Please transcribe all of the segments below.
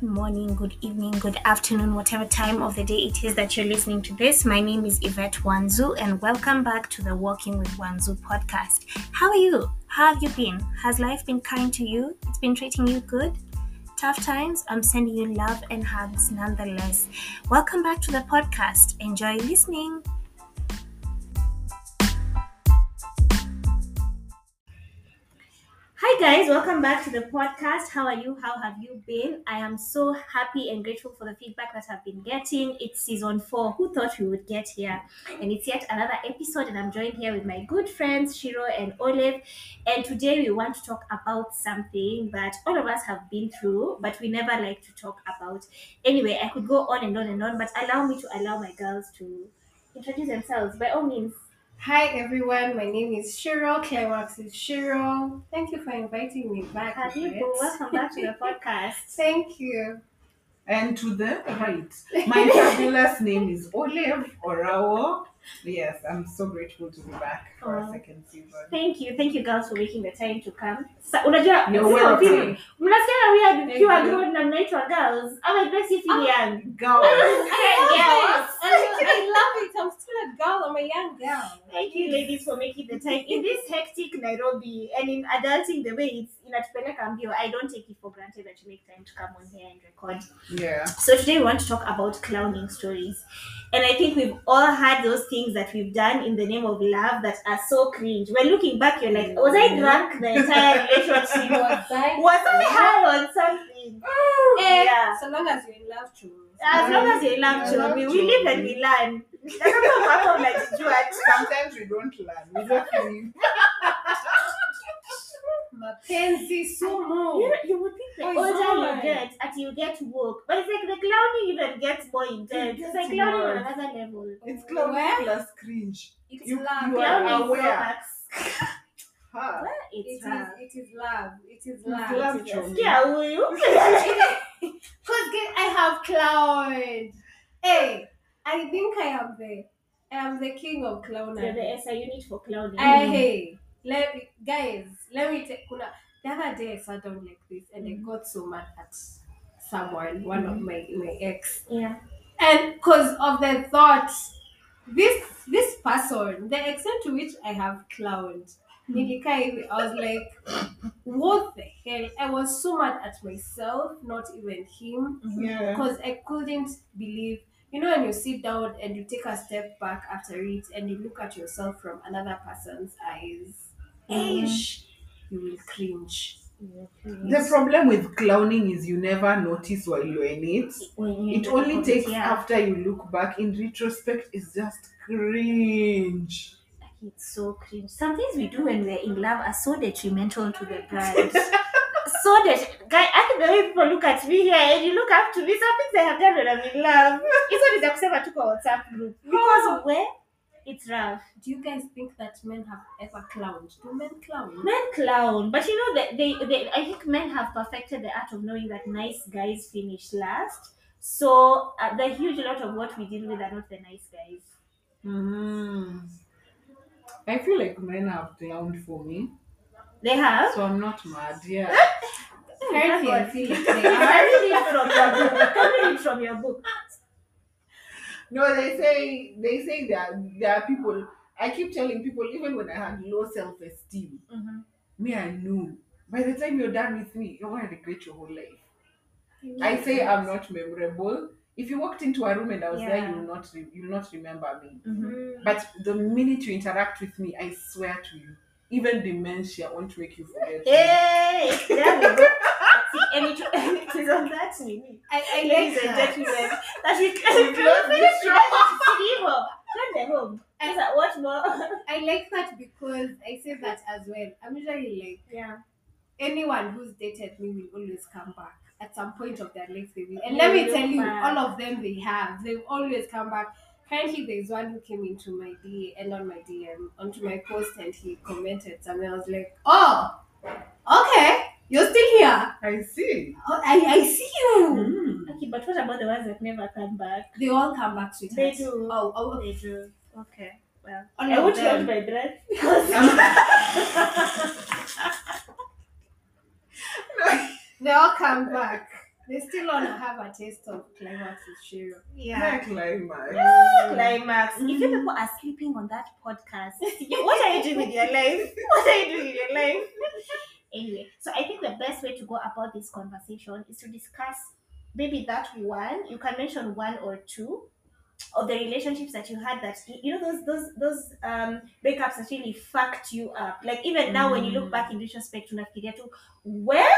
Good morning, good evening, good afternoon, whatever time of the day it is that you're listening to this. My name is Yvette Wanzuu, and welcome back to the Walking with Wanzuu podcast. How are you? How have you been? Has life been kind to you? It's been treating you good? Tough times? I'm sending you love and hugs nonetheless. Welcome back to the podcast. Enjoy listening. Guys, welcome back to the podcast. How are you? How have you been? I am so happy and grateful for the feedback that I've been getting. It's season four. Who thought we would get here? And it's yet another episode, and I'm joined here with my good friends Ciru and Olave. And today we want to talk about something that all of us have been through, but we never like to talk about. Anyway, I could go on and on and on, but allow me to allow my girls to introduce themselves by all means. Hi everyone, my name is Ciru. Climax is Ciru. Thank you for inviting me back. Habibu, Yvette. welcome back to the podcast. Thank you. And to the right, my fabulous name is Olave Orawo. Yes, I'm so grateful to be back for Aw. a second season. Thank you, thank you girls for making the time to come. Sa, unajua You're sio welcome. vile. Mnasikia weird Thank ukiwa you. grown na mnaitwa girls. Ama it makes you feel young. Girls. Yes. I love it. I'm still a girl. I'm a young girl. Thank you ladies for making the time. In this hectic Nairobi and in adulting the way it's inatupeleka mbio, I don't take it for granted that you make time to come on here and record. Yeah. So today we want to talk about clowning stories. And I think we've all had those things that we've done in the name of love that are so cringe. When looking back, you're like, was I drunk the entire relationship? Was I? was I high on something? Eh, Yeah. So long as you're in love, true. As long as you love I to, love we, we to. live and we learn. That's not what I'm like to do it. Sometimes we don't learn. We just live. Mapenzi sumu. You, you would think the Oh, it's older you get, as you get woke, but it's like the clowning even gets more intense. It's like clowning on another level. It's clown Where? plus cringe. It's You- love. you are Clowning aware. throwbacks. Ha. It's It is, love. it is love. It is love. love, It is Chomi. Yeah, will you? Because I have cloud. Hey, I think I am the I am the king of clown. You're the SI unit for clowning. I hey, let me guys, let me take kuna the other day I sat down like this and Mhm. I got so mad at someone, one of my my ex. Yeah. And because of the thought, this this person, the extent to which I have clowned, nilikaa hivi, I was like, what the hell? I was so mad at myself, not even him Yeah. because I couldn't believe. You know, when you sit down and you take a step back after it and you look at yourself from another person's eyes, Mhm. ish, you will cringe. The problem with clowning is you never notice while you're in it. When you It only takes yeah. after you look back. In retrospect, it's just cringe. It's so cringe. Some things we do when we're in love are so detrimental to the bride. so that guy, I can the way people look at me here and you look up to me. Some things I have done when I'm in love. It's is kusema tuko WhatsApp group because where it's rough. Do you guys think that men have ever clowned? Do men clown? Men clown, but you know that they, they I think men have perfected the art of knowing that nice guys finish last. So uh, the huge lot of what we deal with are not the nice guys. Mm. I feel like men have clowned for me, They have. so I'm not mad. Yeah. Apparently, I feel like they I'm it from your book. I'm it from your book. No, they say they say that there are people. I keep telling people, even when I had low self-esteem, me I knew. By the time you're done with me, you're gonna regret your whole life. I say I'm not memorable. If you walked into a room and I was there, you will not re- you will not remember me. Mm-hmm. But the minute you interact with me, I swear to you, even dementia won't make you forget. me. Hey, there we go. And it, it is on that mini. I, I Ladies like and that. gentlemen, that We've can finish. Evil. Turn them home. Is that what more? I like that because I say that as well. I'm usually like Yeah. anyone who's dated me will always come back at some point of their life. They will, and Yeah, let me tell you, back. all of them they have. They've always come back. Currently, there's one who came into my DM and on my DM onto my post, and he commented something. I was like, "Oh, okay, you're still here. I see. Oh, I, I see you." Mm. Okay, but what about the ones that never come back? They all come back, sweetheart. They do. Oh, oh, They do. Okay. Well, all I of won't hold my breath because They all come back. they still wanna have a taste of climax with Ciru. Yeah, climax. climax. If you people are sleeping on that podcast, what are you doing with your life? What are you doing with your life? Anyway, so I think the best way to go about this conversation is to discuss maybe that one. You can mention one or two of the relationships that you had that you know those those those um breakups that really fucked you up. Like even now when you look back in retrospect, unafikiria tu where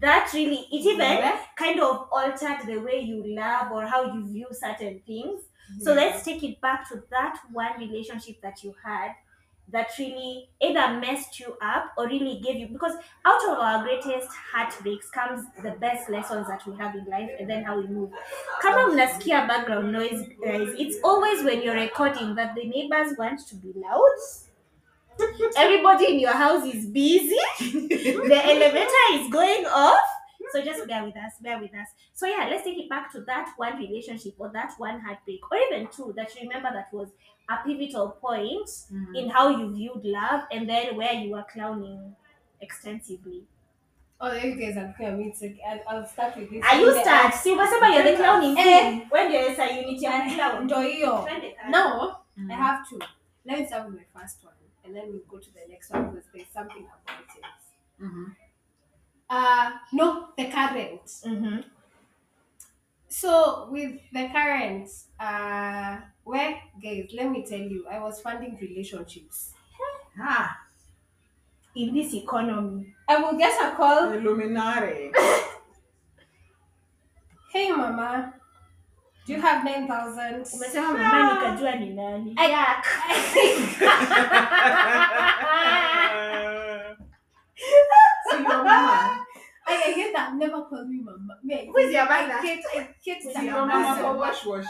that really it even Where? kind of altered the way you love or how you view certain things. So let's take it back to that one relationship that you had that really either messed you up or really gave you because out of our greatest heartbreaks comes the best lessons that we have in life and then how we move. Kama mnasikia background noise guys, it's always when you're recording that the neighbors want to be loud. Everybody in your house is busy. the elevator is going off. So just bear with us, bear with us. So yeah, let's take it back to that one relationship or that one heartbreak, or even two that you remember that was a pivotal point Mm. in how you viewed love and then where you were clowning extensively. Oh, you guys are clear. Me too. I'll, I'll start with this. Are you start? See, whatever you're the clowning Eh. queen. When there is a unity of clown. Twende kazi. Now, Mm. I have to. Let me start with my first one, and then we'll go to the next one because there's something about it. Mhm. Uh, no, the current. Mhm. So with the current, uh, where guys, let me tell you, I was funding relationships. Ah, In this economy. I will get a call. Illuminati. Hey, mama, do you have nine thousand? Umesema mama nikajua ni nani. I- Yak. So your mama. I, I hate that. Never call me mama. Me, Who is your I mother? hate, I hate So that. your mama for wash wash.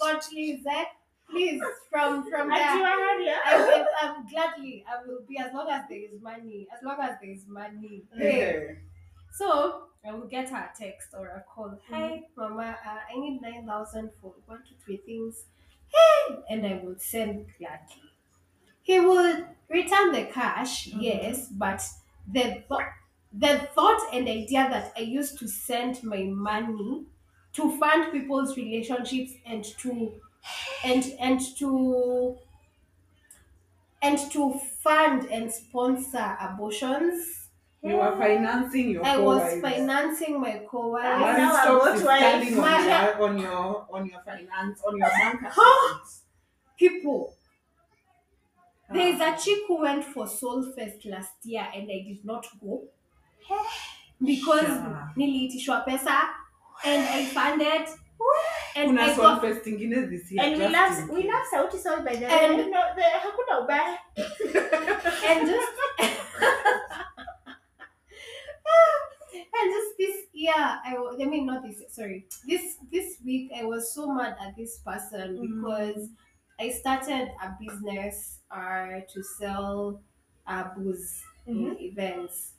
God, please, eh? Please, from from Ati there. waharia. I will, I'm gladly, I will be as long as there is money, as long as there is money. Hey. So I will get her a text or a call. Hi, Mama, uh, I need 9,000 for one to three things. Hey! And I will send gladly. He will return the cash, Mhm. yes, but the, thought the thought and idea that I used to send my money to fund people's relationships and to and and to and to fund and sponsor abortions. You were financing your I was co-wives. financing my co-wives. One now stop about is wife. standing on My- your, on your on your finance on your bank Huh? account. People. There is Ah. a chick who went for Sol Fest last year and I did not go because Yeah. niliitishwa pesa and I funded and I got Fest ingine this year. And we love we love Sauti Sol by the And-. No, the hakuna ubaya. and just and just this year I, I mean not this sorry this this week I was so mad at this person Mm. because I started a business uh, to sell uh, booze in events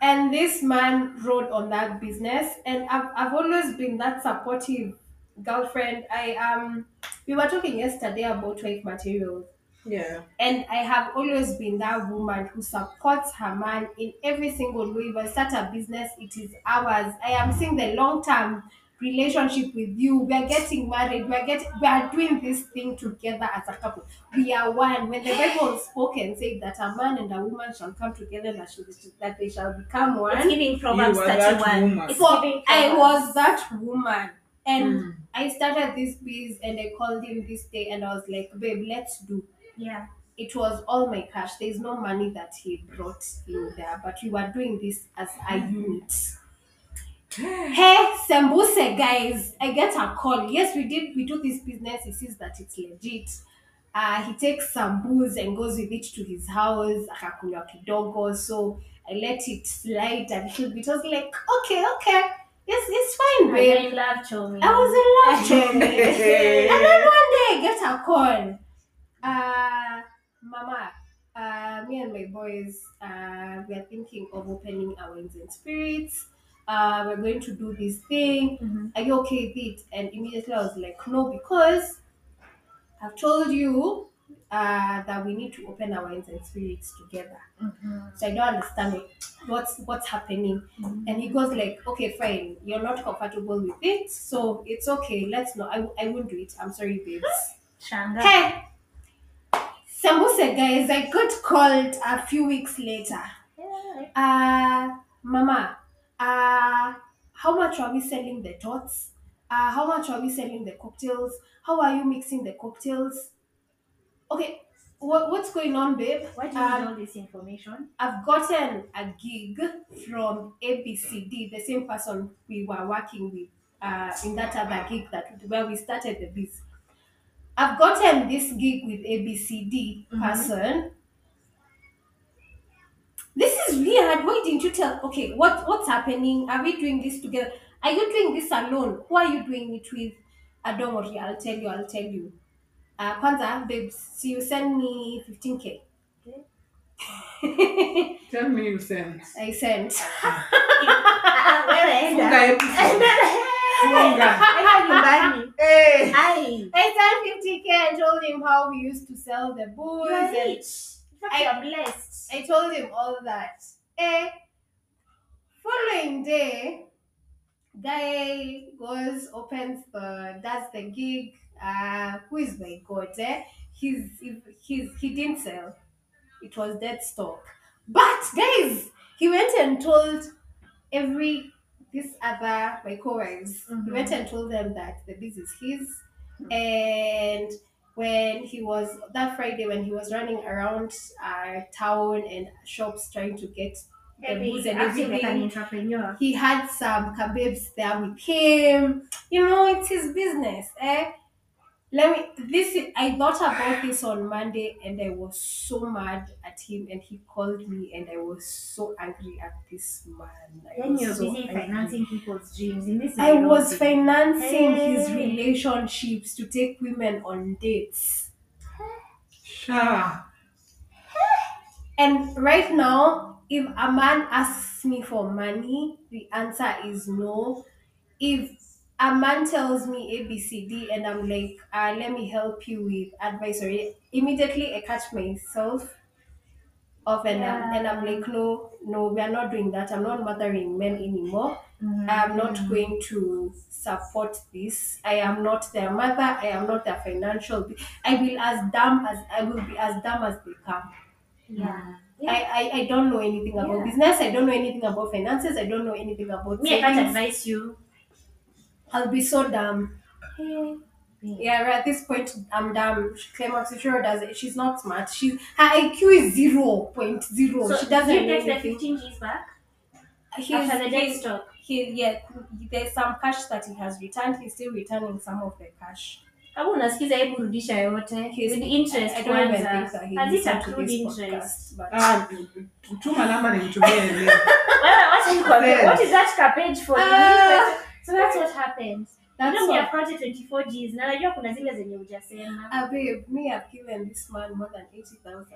and this man rode on that business and I've, I've always been that supportive girlfriend I um we were talking yesterday about wife materials Yeah. and I have always been that woman who supports her man in every single way. If I start a business, it is ours. I am seeing the long term relationship with you. We are getting married. We are getting. We are doing this thing together as a couple. We are one. When the Bible spoke and said that a man and a woman shall come together and shall- that they shall become It's one. giving Proverbs You that 31. woman. It's For, giving I Proverbs. was that woman. And Mm. I started this biz and I called him this day and I was like, babe, let's do Yeah. it was all my cash. There's no money that he brought in there, but we were doing this as a unit. Hey, Sembuse guys, I get a call. Yes, we did. We do this business. He sees that it's legit. Uh, he takes some booze and goes with it to his house. Akakunywa kidogo. So I let it slide a little bit. I was like, okay, okay, it's it's fine, babe. you in love, Chomi? I was in love, Johnny. and then one day I get a call. Uh, Mama, uh, me and my boys, uh, we are thinking of opening our wings and spirits. Uh, we're going to do this thing. Mhm. Are you okay with it? And immediately I was like, no, because I've told you uh, that we need to open our minds and spirits together. Mhm. So I don't understand what, what's what's happening. Mhm. And he goes like, okay, fine, you're not comfortable with it, so it's okay. Let's not. I, I won't do it. I'm sorry, babes. Shanga. Hey, Sambuse guys, I got called a few weeks later. Yeah. Uh, Mama, uh, how much are we selling the tots? Uh, how much are we selling the cocktails? How are you mixing the cocktails? Okay, what, what's going on, babe? Why do you Um, need all this information? I've gotten a gig from ABCD, the same person we were working with uh, in that other gig that where we started the biz. I've gotten this gig with ABCD Mhm. person. This is weird. Why didn't you tell? Okay, what what's happening? Are we doing this together? Are you doing this alone? Who are you doing it with? Uh, don't worry, I'll tell you. I'll tell you. Uh, Kwanza, babes, so you send me 15k. Okay. Tell me you sent. I sent. Ah, wewe enda. Funga episode. Funga. Enda nyumbani. Hey. Ai. I sent 50k and told him how we used to sell the booze. You are and rich. Fact, you blessed. I told him all that. Eh, following day, guy goes, opens the, does the gig. Uh, who is my god? Eh? He's, he's, he didn't sell. It was dead stock. But guys, he went and told every this other my co-wives. He went and told them that the biz is his. And when he was that Friday when he was running around our town and shops trying to get the booze and acting like an everything, entrepreneur. he had some kabibs there with him. You know, it's his business, eh? Let me this I thought about this on Monday and I was so mad at him and he called me and I was so angry at this man. I Then was you're so busy angry. financing people's dreams. In this I was financing his Hey. relationships to take women on dates. Sha. And right now, if a man asks me for money, the answer is no. If a man tells me ABCD and I'm like, uh, let me help you with advisory, immediately I catch myself off and, I'm, and I'm like, no, no, we are not doing that. I'm not mothering men anymore. Mhm. I am not going to support this. I am not their mother. I am not their financial. I will as dumb as I will be as dumb as they come. Yeah. I, I, I don't know anything about Yeah. business. I don't know anything about finances. I don't know anything about Me, I can't savings. advise you. I'll be so dumb. Hey. Yeah, right at this point, I'm dumb. Climax sure does it. She's not smart. She her IQ is zero point zero. So she doesn't you know get the anything. 15 G's back He's, after the he's, stock. he, yeah, there's some cash that he has returned. He's still returning some of the cash. Kama unasikiza hebu rudisha yote He's, with interest I, I don't even think kwanza. that he Has it listened to accrued this interest? podcast. But Ah, tuma namba nimtumie leo. Wewe wacha nikwambie, Yes. what is that ka page for? Ah. So that's what happens. You know what, I've counted 24 G's na najua kuna zile zenye hujasema. babe, me, I've given this man more than 80,000.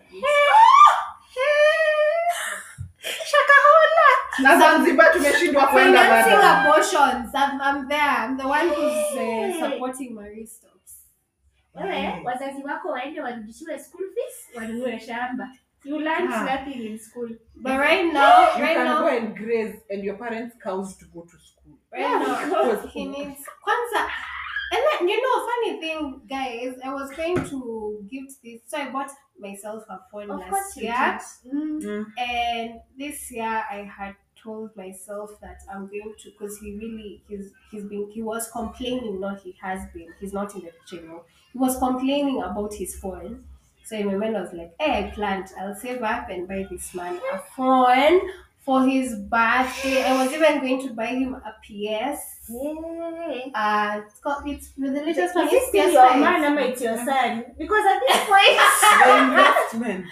Na Zanzibar tumeshindwa kwenda Financing abortions. I'm, I'm there. I'm the one who's uh, supporting Marie Stopes. Wewe wazazi wako waende warudishiwe school fees, wanunue shamba. You learned Ah. nothing in school. But right now, You right can now, go and graze and your parents' cows to go to school. Right Yeah, now, because- he needs Kwanzaa. And then, you know, funny thing, guys, I was going to gift this, so I bought myself a phone Of last year. did. Mm. And this year, I had told myself that I'm going to, because he really, he's he's been, he was complaining, not he has been, he's not in the picture anymore. He was complaining about his phone. So in my mind, I was like, hey, I planned, I'll save up and buy this man a phone for his birthday. I was even going to buy him a PS. Hey. Uh, it's got it's with the latest Is one. this It's still PS5. your man ama it's your son? Because at this point, The investment.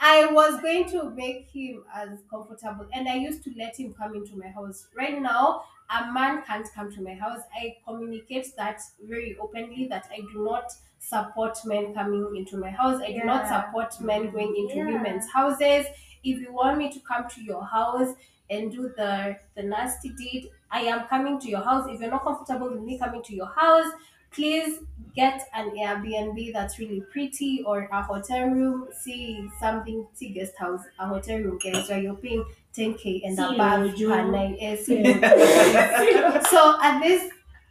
I was going to make him as comfortable, and I used to let him come into my house. Right now, a man can't come to my house. I communicate that very openly that I do not support men coming into my house. I do not Yeah. support men going into Yeah. women's houses. If you want me to come to your house and do the the nasty deed, I am coming to your house. If you're not comfortable with me coming to your house, please get an Airbnb that's really pretty or a hotel room. See something, see guest house, a hotel room, guys, where you're paying 10k and See above per night. Eh, see so at this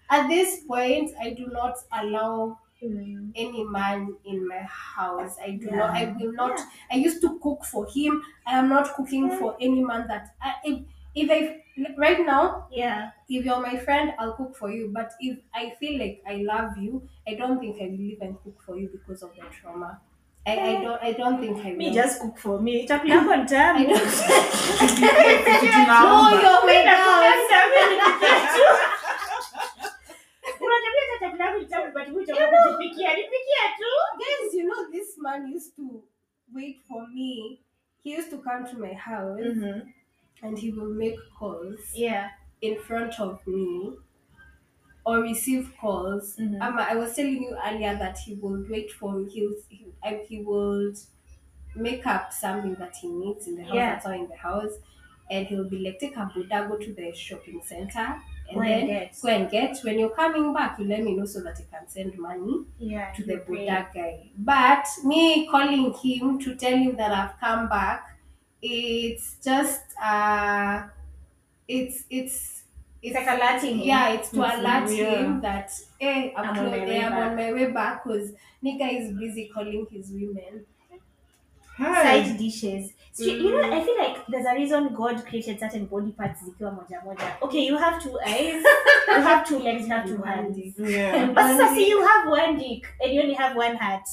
at this point, I do not allow Mm. any man in my house. I do Yeah. not. I will not. Yeah. I used to cook for him. I am not cooking for any man that. I, if if I right now, Yeah. if you're my friend, I'll cook for you. But if I feel like I love you, I don't think I will even cook for you because of the trauma. I, I don't. I don't think I will. Me just cook for me. Chakula yako ni tamu. I don't. Tunaomba. no, you're my house. ni tamu, nipikie tu. Unaniambia hata chakula yako ni tamu, but huyu chakula kujipikia, nipikie tu. Guys, you know this man used to wait for me. He used to come to my house and he will make calls. Yeah. in front of me or receive calls. Mhm. Um, I was telling you earlier that he would wait for me. He, was- he, he would make up something that he needs in the house, Yeah. that's all in the house. And he'll be like, take a boda, go to the shopping center. And Go and then get. go and get. When you're coming back, you let me know so that I can send money Yeah. to the. boda guy. But me calling him to tell him that I've come back, it's just uh it's it's It's like alerting him. yeah, it's to It's alert him that hey, I'm, I'm on my way eh, I'm back. on my way back because nigga is busy calling his women. Side dishes. So, You know, I mm. feel like there's a reason God created certain body parts zikiwa moja moja. Okay, you have two eyes, you have two legs, you have two hands. Yeah. But sasa see, you have one dick and you only have one heart.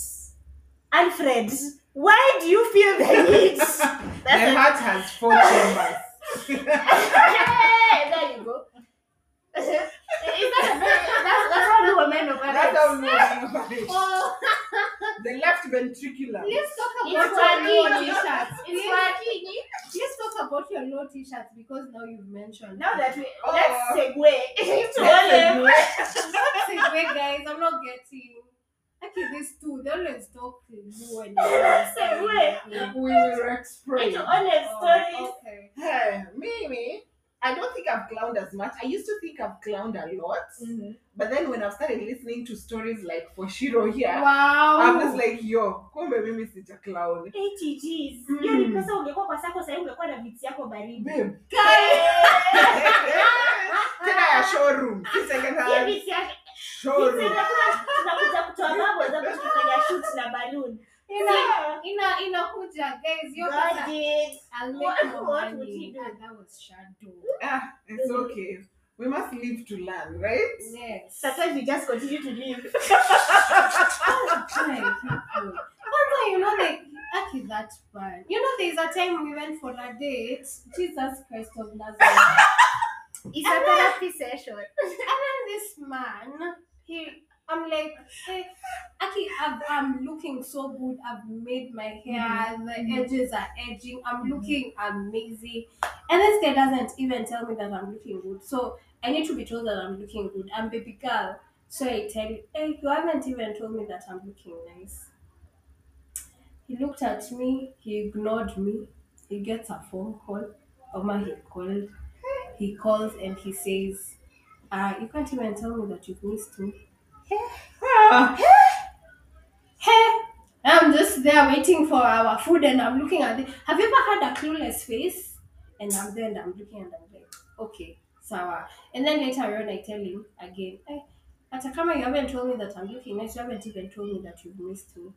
Alfred, why do you feel the need? My That's heart has four chambers. a, there you go. Is that a very, that's, that's how do women operate. That's how we operate. Oh, The left ventricular. let's talk about your low t-shirts. It's working. let's talk about your low t-shirts because now you've mentioned. Now that we Oh. let's segue into Let's Olave. Say, guys, I'm not getting. Okay, these two, they always talk to you and Segue. We will explain. Into Olave's stories. Oh, okay. Hey, Mimi, I don't think I've clowned as much. I used to think I've clowned a lot. But then when I've started listening to stories like for Shiro here, Wow. I'm just like, yo, kumbe mimi sija clown. ATGs. Mm. Hiyo ni pesa ungekuwa kwa sako sasa ungekuwa na viti yako baridi. Babe. Guys, Tena ya showroom. Si second Hiyo hand. viti yake. Showroom. tunakuja tunakuja kutoa mambo za tukifanya shoot na balloon. Ina ina inakuja guys yo God pasa did. I'll make What- more what would money he do? and that was shadow Ah, it's okay. We must live to learn, right? yes Sometimes we just continue to live. Hi, people. Kwanza, you know like aki that bad you know there's a time we went for a date jesus christ of nazareth It's a therapy session. and then this man he i'm like hey aki I've, i'm looking so good. I've made my hair. Mm-hmm. The mm-hmm. edges are edging. I'm mm-hmm. looking amazing. And this guy doesn't even tell me that i'm looking good. So i need to be told that i'm looking good. I'm baby girl. So i tell you hey you haven't even told me that i'm looking nice. He looked at me. He ignored me. He gets a phone call. Oma he called. He calls and he says uh, you can't even tell me that you've missed me Hey, I'm just there waiting for our food and I'm looking at it. Have you ever had a clueless face? And I'm there and I'm looking and I'm like, okay, sawa. And then later on, I tell him again, hey, Atakama, you haven't told me that I'm looking nice. You haven't even told me that you've missed me.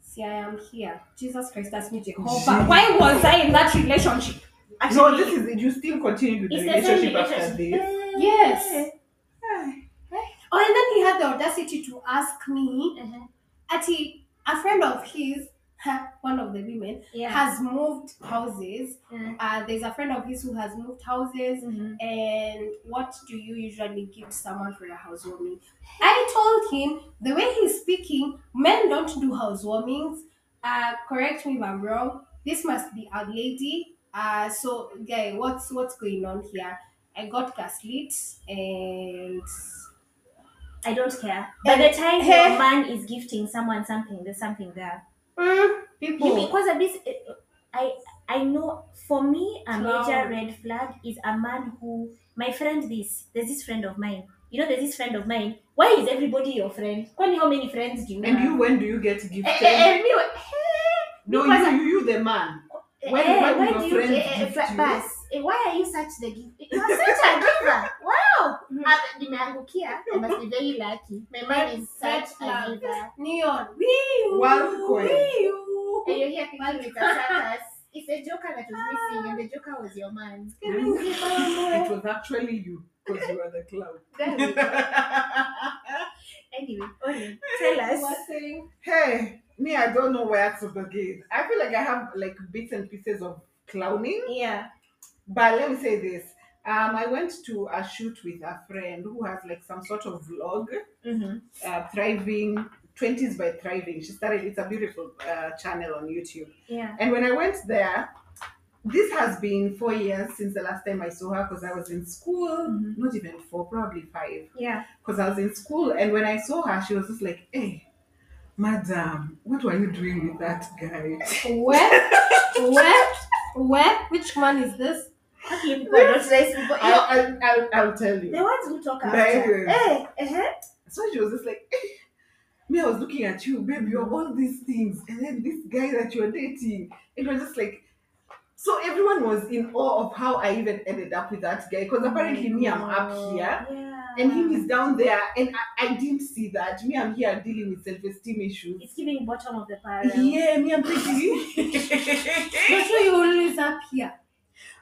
See, I am here. Jesus Christ, that's me, Jehovah. Why was I in that relationship? no, this is it. You still continue with the It's the same relationship after relationship. this. Yes. Oh, and then he had the audacity to ask me, Uh-huh. Ati, a friend of his, one of the women, Yeah. has moved houses. Mm. Uh, there's a friend of his who has moved houses. Mhm. And what do you usually give someone for a housewarming? I told him the way he's speaking, men don't do housewarmings. Uh, correct me if I'm wrong. This must be a lady. Uh, so guy, what's what's going on here? I got gaslit and I don't care. By the time your man is gifting someone something, there's something there. mm, people. You because of this, uh, I I know for me a major red flag is a man who my friend this there's this friend of mine you know, there's this friend of mine. Why is everybody your friend? Kwani, how many friends do you And have? you, when do you get Eh, gifted? eh, eh, me, no, because you, you, you, the man. eh, When- eh, when your do you, friends eh, eh, gift you? Eh, Eh, why are you such the gift? Eh, you are such a giver. Wow. Ah, nimeangukia. I must be very lucky. My mom is such a Love. giver. Neon. Wee Wild coin. And you're here thinking it's a circus. It's a joker that was missing, and the joker was your man. it was actually you because you are the clown. There we go. Anyway, Oni, tell us. saying hey, me, I don't know where to begin. I feel like I have like bits and pieces of clowning, Yeah. But let me say this. Um, I went to a shoot with a friend who has like some sort of vlog, Mm-hmm. uh, thriving 20s by thriving. She started. It's a beautiful uh, channel on YouTube. Yeah. And when I went there, this has been four years since the last time I saw her because I was in school. Mhm. Not even four, probably five. Yeah. Because I was in school, and when I saw her, she was just like, "Hey, madam, what were you doing with that guy?" where? where? Where? Which man is this? Okay, people are not nice people. I'll, I'll, I'll, I'll tell you. The you. ones who talk after. Right. Hey, uh-huh. So she was just like. "Me, I was looking at you, babe. You're all these things, and then this guy that you're dating." It was just like. So everyone was in awe of how I even ended up with that guy because apparently me I'm up here Yeah. and him is down there and I, I didn't see that me i'm here dealing with self-esteem issues It's giving bottom of the pile. yeah me i'm thinking Not sure you always up here.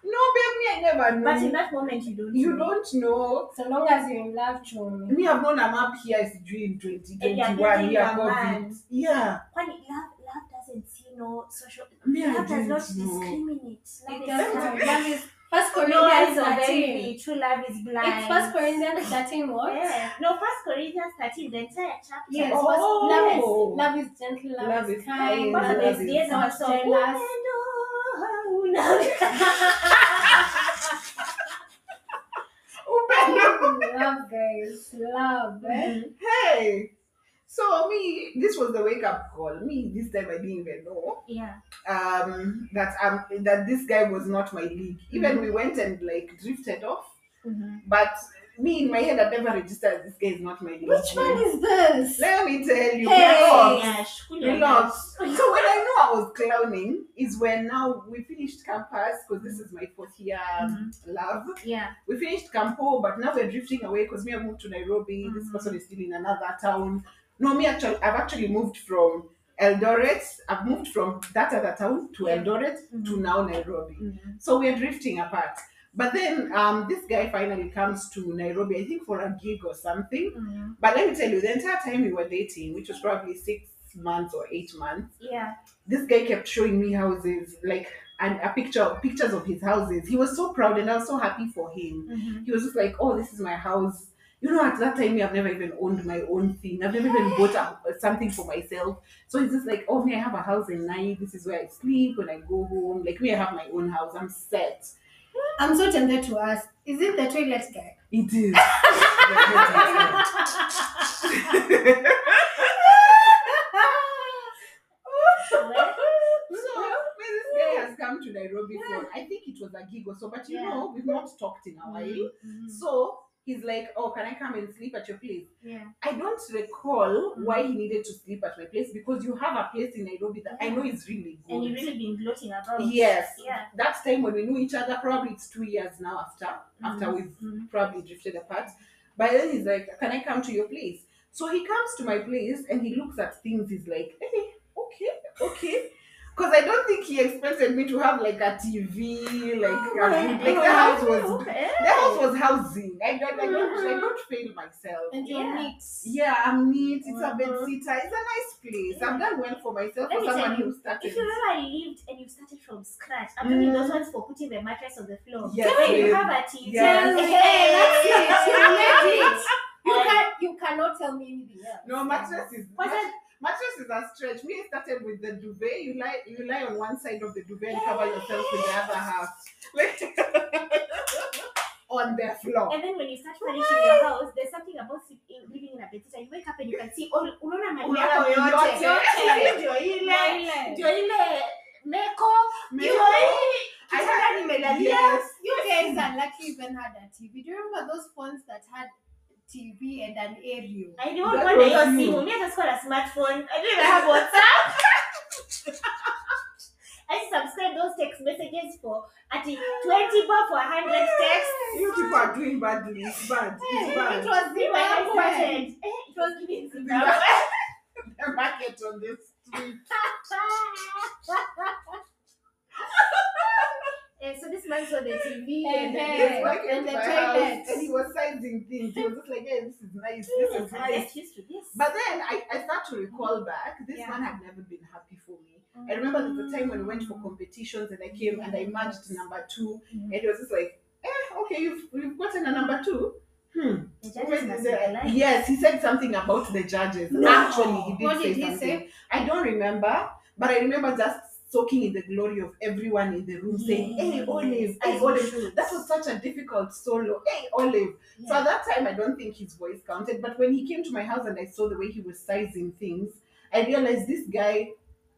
No babe me i never know But in that moment, you don't. you know. don't know So long as you're in love, Chomi. me i've known i'm up here is in And you're 2021 dating yeah your covid yeah Kwani love, love doesn't see no social. me i Love does not didn't know discriminate. Love It is doesn't. kind. Love is First Corinthians eyes are 13. True love is blind. It's First Corinthians 13 what? Yeah. No, First Corinthians 13, the entire chapter. Yes. Oh. first- love is love is gentle, love, Love is is kind, kind, But love there's is days not also. jealous. Oh, love guys, love. Eh? hey so me this was the wake-up call me this time i didn't even know yeah. um that um that this guy was not my league even Mhm. we went and like drifted off Mm-hmm. but me in my head i never registered this guy is not my Which one is this? let me tell you Hey. relax, Yeah, so when i know i was clowning is when now we finished campus because this is my fourth year um, love Yeah. we finished campo but now we're drifting away because me i moved to nairobi this Mhm. person is still in another town no me actually i've actually moved from eldoret i've moved from that other town to eldoret to Mhm. now nairobi Mm-hmm. so we're drifting apart but then um, this guy finally comes to nairobi i think for a gig or something Mm-hmm. but let me tell you the entire time we were dating which was probably six months or eight months Yeah. this guy kept showing me houses like and a picture pictures of his houses he was so proud and i was so happy for him Mm-hmm. he was just like, "Oh, this is my house." You know, at that time, I've never even owned my own thing. I've never even bought a, something for myself. So he's just like, "Oh, me, I have a house in night. This is where I sleep when I go home. Like me, I have my own house. I'm set." I'm so tempted to ask, is it the toilet guy? It is. so, me, this guy has come to Nairobi for, I think it was a gig or so, but you Yeah. know, we've not talked in a while. Mm-hmm. So he's like, "Oh, can I come and sleep at your place?" Yeah. I don't recall Mhm. why he needed to sleep at my place because you have a place in Nairobi that I know is really good. And you've really been gloating about. It. Yes. Yeah. That time when we knew each other, probably it's two years now after after Mhm. we've Mhm. probably drifted apart. But then he's like, "Can I come to your place?" So he comes to my place and he looks at things. He's like, "Hey, okay, okay." Because I don't think he expected me to have like a TV, like Oh, a, my like the house was Okay. the house was housing. I don't, I don't, I don't fail myself. And your Yeah. needs. Yeah, I'm neat. It's a Mhm. bed sitter. It's a nice place. I've done well for myself Let for me tell someone you, who started. If you ever lived and you started from scratch, I'm talking Mm. those ones for putting the mattress on the floor. Yes, Where you have a TV. Yes. Hey, that's it. You made it. You can you cannot tell me anything else. No, mattress is What's mat- that? Mattress is a stretch. I started with the duvet. You lie you lie on one side of the duvet and cover yourself with the other half. On the floor. And then when you start furnishing your house, there's something about living in a bedsitter. You wake up and you can see all unaona mali yako yote. yote. Ndio ile. Ile. Ndio ile meko. Ndio Meko. hii I kitanda had- nimelalia. Yes. You guys are lucky even had a TV. Do you remember those phones that had TV and an aerial. I don't That want was hiyo you. simu. Me just got a smartphone. I don't even have WhatsApp. I subscribe those text messages for at 20 baht for 100 texts. You people are doing badly. It's bad. It's It bad. was See, when I Zimbabwe. started, it was giving Zimbabwe. The market on the street. Eh, so this man saw the TV and. This and the my toilets. and he was sizing things. He was just like, hey, this is nice. This is nice. get used to. But then I, I start to recall back, this Yeah. man had never been happy for me. I remember there was a time when we went for competitions and I came and I matched number two. Mhm. And it was just like, eh, okay, you've, you've gotten a number two. Hmm. The judges did must they- be alive. Yes, he said something about the judges. No. Actually, he did What say did he something. say? I don't remember, but I remember just soaking in the glory of everyone in the room saying, Hey, Olave, hey, Olave. should. That was such a difficult solo. Hey, Olave. So at that time, I don't think his voice counted. But when he came to my house and I saw the way he was sizing things, I realized this guy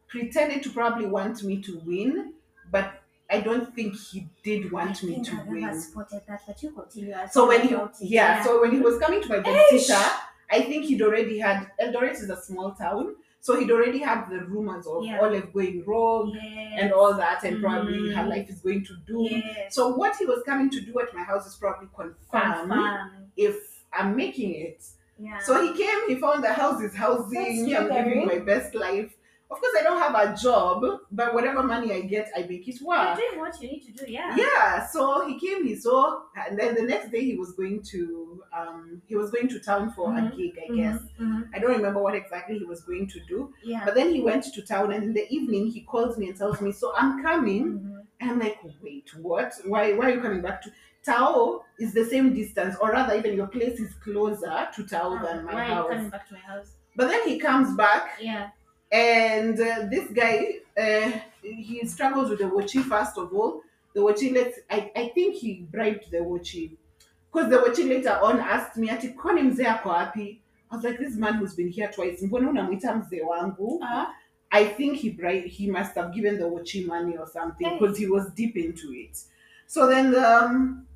pretended to probably want me to win, but I don't think he did want I me to I've never win. spotted that, but you continue. So when he, it. yeah, so when he was coming to my babysitter, I think he'd already had Eldoret is a small town, so he'd already had the rumors of Yeah. Olave going rogue yes. and all that, and probably her Mhm. life is going to do. Yes. So what he was coming to do at my house is probably confirm Confirm. if I'm making it. Yeah. So he came, he found the house is housing, I'm living my best life. Of course, I don't have a job, but whatever money I get, I make it work. You're doing what you need to do, yeah. Yeah, so he came, he saw, and then the next day he was going to, um, he was going to town for Mhm. a gig, I Mhm, guess. mhm. I don't remember what exactly he was going to do, Yeah. but then he went to town, and in the evening he calls me and tells me, "So I'm coming." Mhm. And I'm like, "Wait, what? Why? Why are you coming back to?" Tao is the same distance, or rather, even your place is closer to Tao Ah, than my Why are you coming back to my house? But then he comes back, Yeah. And uh, this guy, uh, he struggles with the Wachi first of all. The Wachi, let's, I, I think he bribed the Wachi. Because the Wachi later on asked me, ati kwani mzee ako wapi? I was like, this man who's been here twice, mbona unamwita mzee wangu? Uh-huh. I think he bribed, he must have given the Wachi money or something because he was deep into it. So then the, um,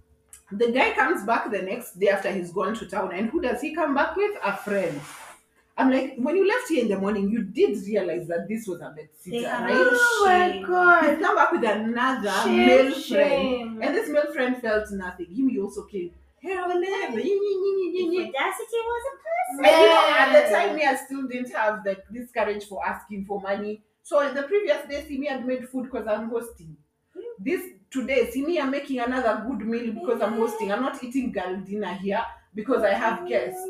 the guy comes back the next day after he's gone to town, and who does he come back with? A friend. I'm like, when you left here in the morning, you did realize that this was a bed They sitter, right? Oh my god. come back with another Shame, male friend, and this male friend felt nothing. He also came. Hey, yee, yee. Audacity was a person. And you know, at the time, me, I still didn't have the, this courage for asking for money. So the previous day, me had made food because I'm hosting. Hmm? This today, me, I'm making another good meal because I'm hosting. I'm not eating girl dinner here because I have guests.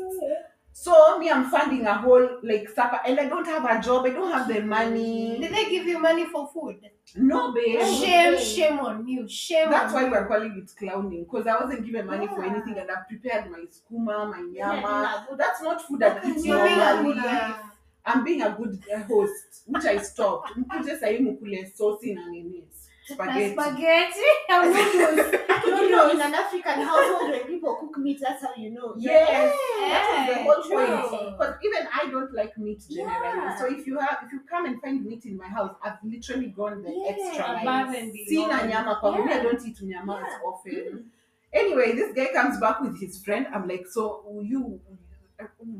So me, I'm funding a whole like supper, and I don't have a job. I don't have the money. Did they give you money for food? No, babe. Shame, shame on you. Shame That's on why you. we're calling it clowning because I wasn't given money for Yeah. anything, and I've prepared my skuma, my nyama. That's not food I eat You're being a normally. good wife. I'm being a good uh, host, which I stopped. Mkuje sahi sosi na nini Spaghetti. spaghetti and noodles. You know, in an African household, when people cook meat, that's how you know. Yes, that is the whole point. Because even I don't like meat generally. Yeah. So if you have, if you come and find meat in my house, I've literally gone the Yeah, extra mile. and Sina beyond. nyama kwangu. Me, I don't eat nyama as Yeah. often. Anyway, this guy comes back with his friend. I'm like, so you,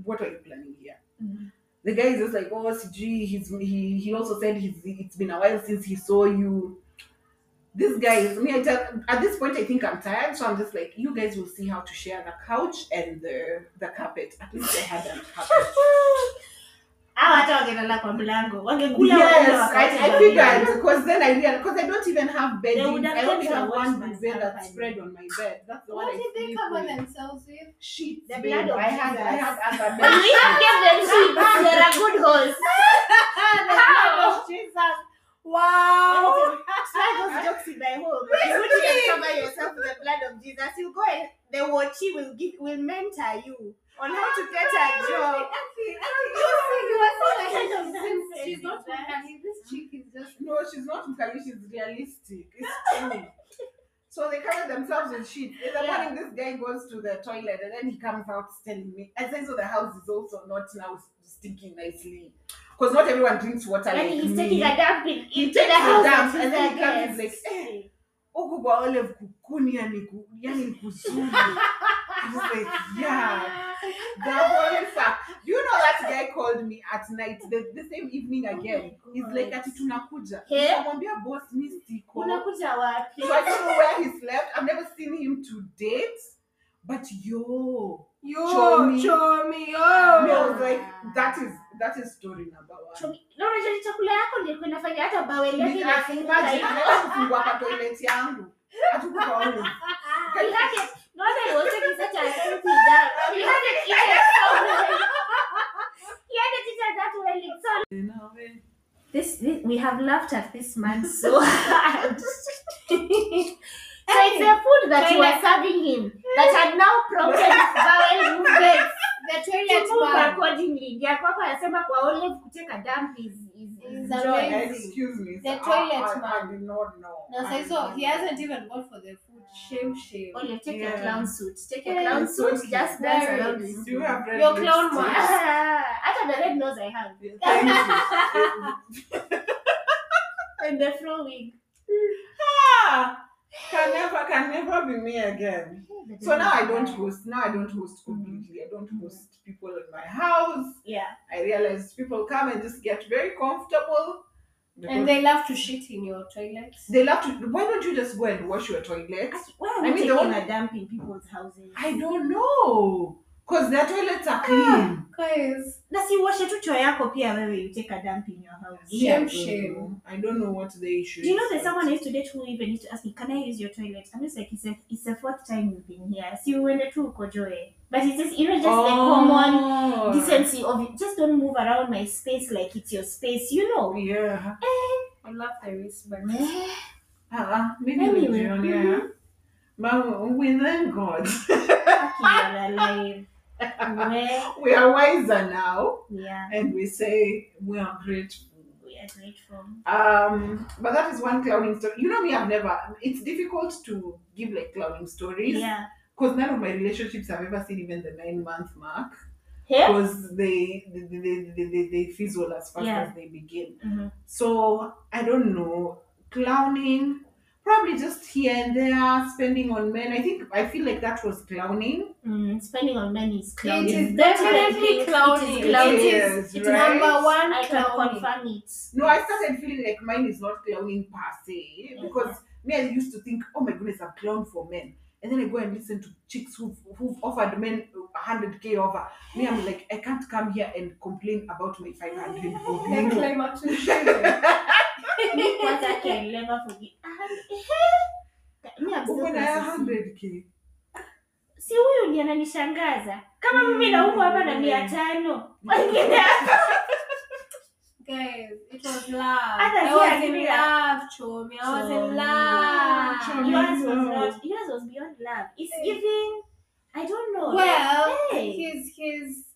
what are you planning here? Mhm. The guy is just like, oh, CG. He's he he also said he's it's been a while since he saw you. This guy is me. I tell, at this point, I think I'm tired, so I'm just like, you guys will see how to share the couch and the the carpet. At least I had a carpet. Hawa hata wangelala kwa mlango wangekula yes, wale wakati I, I wa figured because then I realized because I don't even have They bedding. would have I only have one watchman's duvet that's spread on my bed. That's the one What I did they cover with. themselves with? Sheets. The babe. blood of I had I Jesus. had other When beds. we give them sheets, you're a good host. Oh, Jesus. Wow. Try those jokes in thy home. You wouldn't even cover yourself with the blood of Jesus. You go and the watchy will give will mentor you on how to get a ah, job. Actually, actually, you see, you were What saying kind like of she's- nonsense she's is not that? Mkali. This chick is just. No, she's not Mkali, she's realistic. It's true. So they cover themselves with sheets. In the morning, this guy goes to the toilet and then he comes out telling me. I say, so the house is also not now stinking nicely. Because not everyone drinks water And like he's me. taking a dump in, He into takes the a house dump and then he comes like, like, eh, huku kwa Olave kukuni yani ku- yani kuzuri. Was like, yeah. The whole sa- Do you know that guy called me at night the, the same evening oh again? Oh He's like ati tunakuja. Hey? Nikamwambia boss mi siko. unakuja wapi So I don't know where he slept. I've never seen him to date. But yo, Yo, Chomi. chomi, me, I was like, that is that is story number one. Chomi- unajua ni chakula yako ndio ilikuwa inafanya hata baweli yake inafunguka imagine, anaenda kufungua kwa toilet yangu. Hatukufaulu. He had it. No one was taking such a healthy diet. He had it eaten so well. He had it eaten that well. It's so this, this we have laughed at this man so hard. so it's the food that you were serving him that had now prompted his bowel movements The to move man. accordingly. Ndio kwako anasema kwa Olave kuteka dump is is, Is is amazing. Excuse me. The sir. toilet I, I, I did not know. No, I so, did so not he know. hasn't even gone for the food. Shame, shame. Olave, take your Yeah. clown suit. Take your Yeah, clown it's suit. okay. Just dance Very around good. with Do you have red Your clown lipstick? mask. Ah, After the red nose I have. Thank you. And the flow wig. ah, can never, can never be me again. So now I don't host. Now I don't host completely. I don't host people in my house. Yeah. I realize people come and just get very comfortable. And they love to shit in your toilets. they love to. Why don't you just go and wash your toilet? Why are I we mean, the taking only- a dump in people's houses? I don't know. Cause their toilets are ah, clean. Guys, Na si washe tu choo yako pia wewe you take a dump in your house. Shame, don't shame. I don't know what the issue Do you know is, there's someone I used to date who even used to ask me, Can I use your toilet? I'm just like, It's a, it's the fourth time you've been here. Si uende tu uko joe. But it's just, you know, just the common Oh. decency of it. Just don't move around my space like it's your space, you know. Yeah. Eh. I love the wristband. Uh-uh. Eh. Ah, ah, maybe Anyway. Mm-hmm. we do, yeah. But we thank God. Fucking you're alive. We are wiser now, Yeah, and we say we are grateful. we are grateful. Um, but that is one clowning story. You know me, I've never. It's difficult to give like clowning stories Yeah. because none of my relationships have ever seen even the nine month mark because they they, they, they, they they fizzle as fast Yeah. as they begin. Mm-hmm. So I don't know. Clowning, probably just here and there, spending on men. I think I feel like that was clowning. Mm, spending on men is clowning. It is Definitely definitely clowning. It is clowning. It Yes, is it's right? number one I can clowning. confirm it. No, I started feeling like mine is not clowning per se because me, I used to think, oh my goodness, I'm clown for men. And then I go and listen to chicks who've, who've offered men 100k over. Me, I'm like, I can't come here and complain about my 500 The bob. climate change. Me kwanza I can never forget. Me, I'm still Uko na 100k. si huyu ndiye ananishangaza kama mimi na huko hapa na mia tano wengine hapa Guys, it was love. I was in love, Chomi. I was in love. Yours was not yours was beyond love it's giving I don't know Well, Hey. his his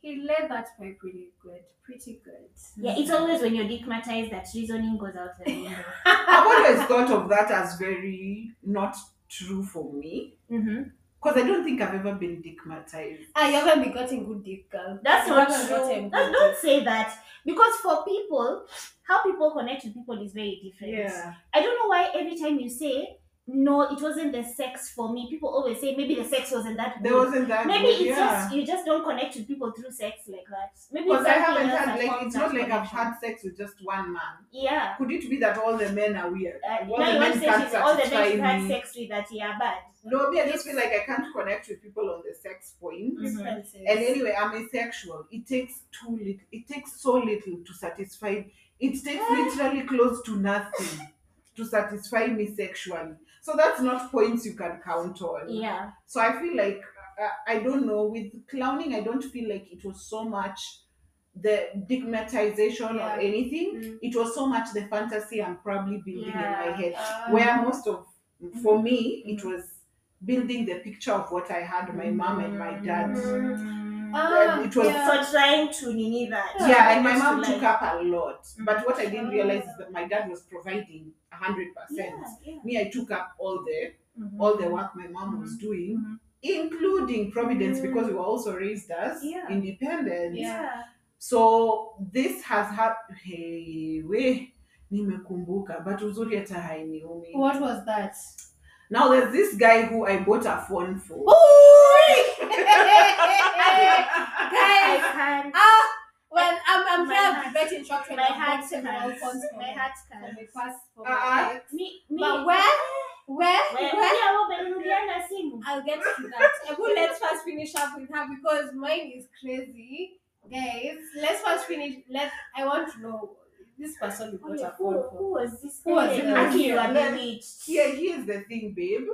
he led that way pretty good, pretty good. yeah it's always when you're dickmatized that reasoning goes out the window I've always thought of that as very not true for me mm-hmm. because I don't think I've ever been dickmatized. Ah, you haven't been getting good dick, girl. That's You not haven't true. gotten Don't, good don't dick. say that because for people, how people connect with people is very different. Yeah. I don't know why every time you say no, it wasn't the sex for me. People always say maybe the sex wasn't that There wasn't that. Maybe good, it's yeah. just you just don't connect with people through sex like that. Maybe Because it's I haven't had like it's not like I've had sex with just one man. Yeah. Could it be that all the men are weird? Uh, all now the men say can't she's, all the men she's had sex with that yeah bad. No, me, I just feel like I can't connect with people on the sex point. Mhm. Differences. And anyway, I'm asexual. It takes too little. It takes so little to satisfy. It takes literally close to nothing to satisfy me sexually. So that's not points you can count on. Yeah. So I feel like uh, I don't know with clowning. I don't feel like it was so much the stigmatization Yeah. or anything. Mm. It was so much the fantasy I'm probably building in my head. Ah. Where most of for me it Mhm. was building the picture of what I had my mom and my dad. Mm. Ah, it was- yeah. So trying to nini that. Yeah, and my mom to, took like- up a lot. But what I didn't realize is Ah. that my dad was providing hundred Yeah, percent. yeah. Me, I took up all the Mhm. all the work my mom was doing, Mhm. including providence Mm. because we were also raised as Yeah. independent. Yeah. So this has happened. Hey, we nimekumbuka, but uzuri hata hainiumi. What was that? Now there's this guy who I bought a phone for. I can't. ah, well, I'm, I'm My sure I'll heart- be better in shock when My I heart bought several phones can't. for My my, heart for my can't. past, for Uh-uh. ex. Me, me. But where? Where? Where? Where? Yeah, umenunuliana simu. I'll get to that. Uh, well, let's first finish up with her because mine is crazy. Guys, let's first finish. Let I want to know this person you got a Who, phone for. who was this? Who was Hey, it? Aki, you are Let- bewitched. Here, here's the thing, babe.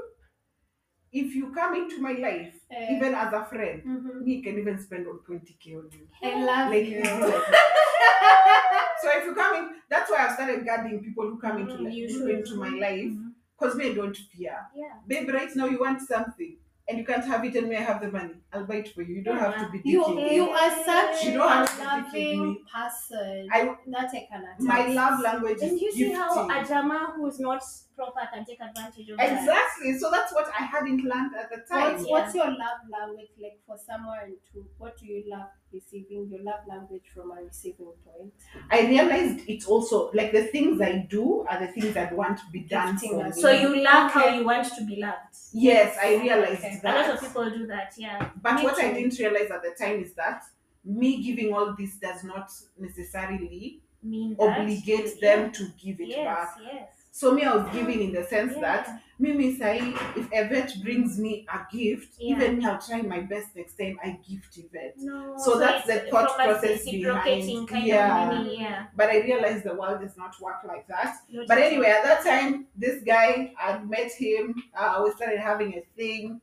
If you come into my life, Eh. even as a friend, Mhm. me can even spend on 20k on you. I love Like, you. like so if you come in, that's why I've started guarding people who come into, Mm, like, into my life. Because me, I don't fear. Yeah. Babe, right now you want something and you can't have it and me, I have the money. I'll buy it for you. You don't have to be You you are such You a don't have to loving person I- that I can attest. My love language is And you see how gifting. a Jama who's not proper can take advantage of that. Exactly. So that's what I hadn't learned at the time. What's, what's your love language like for someone to what do you love receiving your love language from a receiving point? I realized it's also like the things I do are the things I want to be done Gifting for us. me. So you love how you want to be loved. yes, I realized Okay. A lot of people do that, yeah. But Me what I didn't realize at the time is that me giving all this does not necessarily Mean that. obligate Yeah. them to give it yes, back. Yes. So me, I was giving in the sense Yeah. that Mimi Sai, if Yvette brings me a gift, Yeah. even me, I'll try my best next time I gift Yvette. No, So that's the thought process behind- yeah. yeah. But I realized the world does not work like that. Not But anyway, at that time, this guy, I'd met him. Uh, we started having a thing.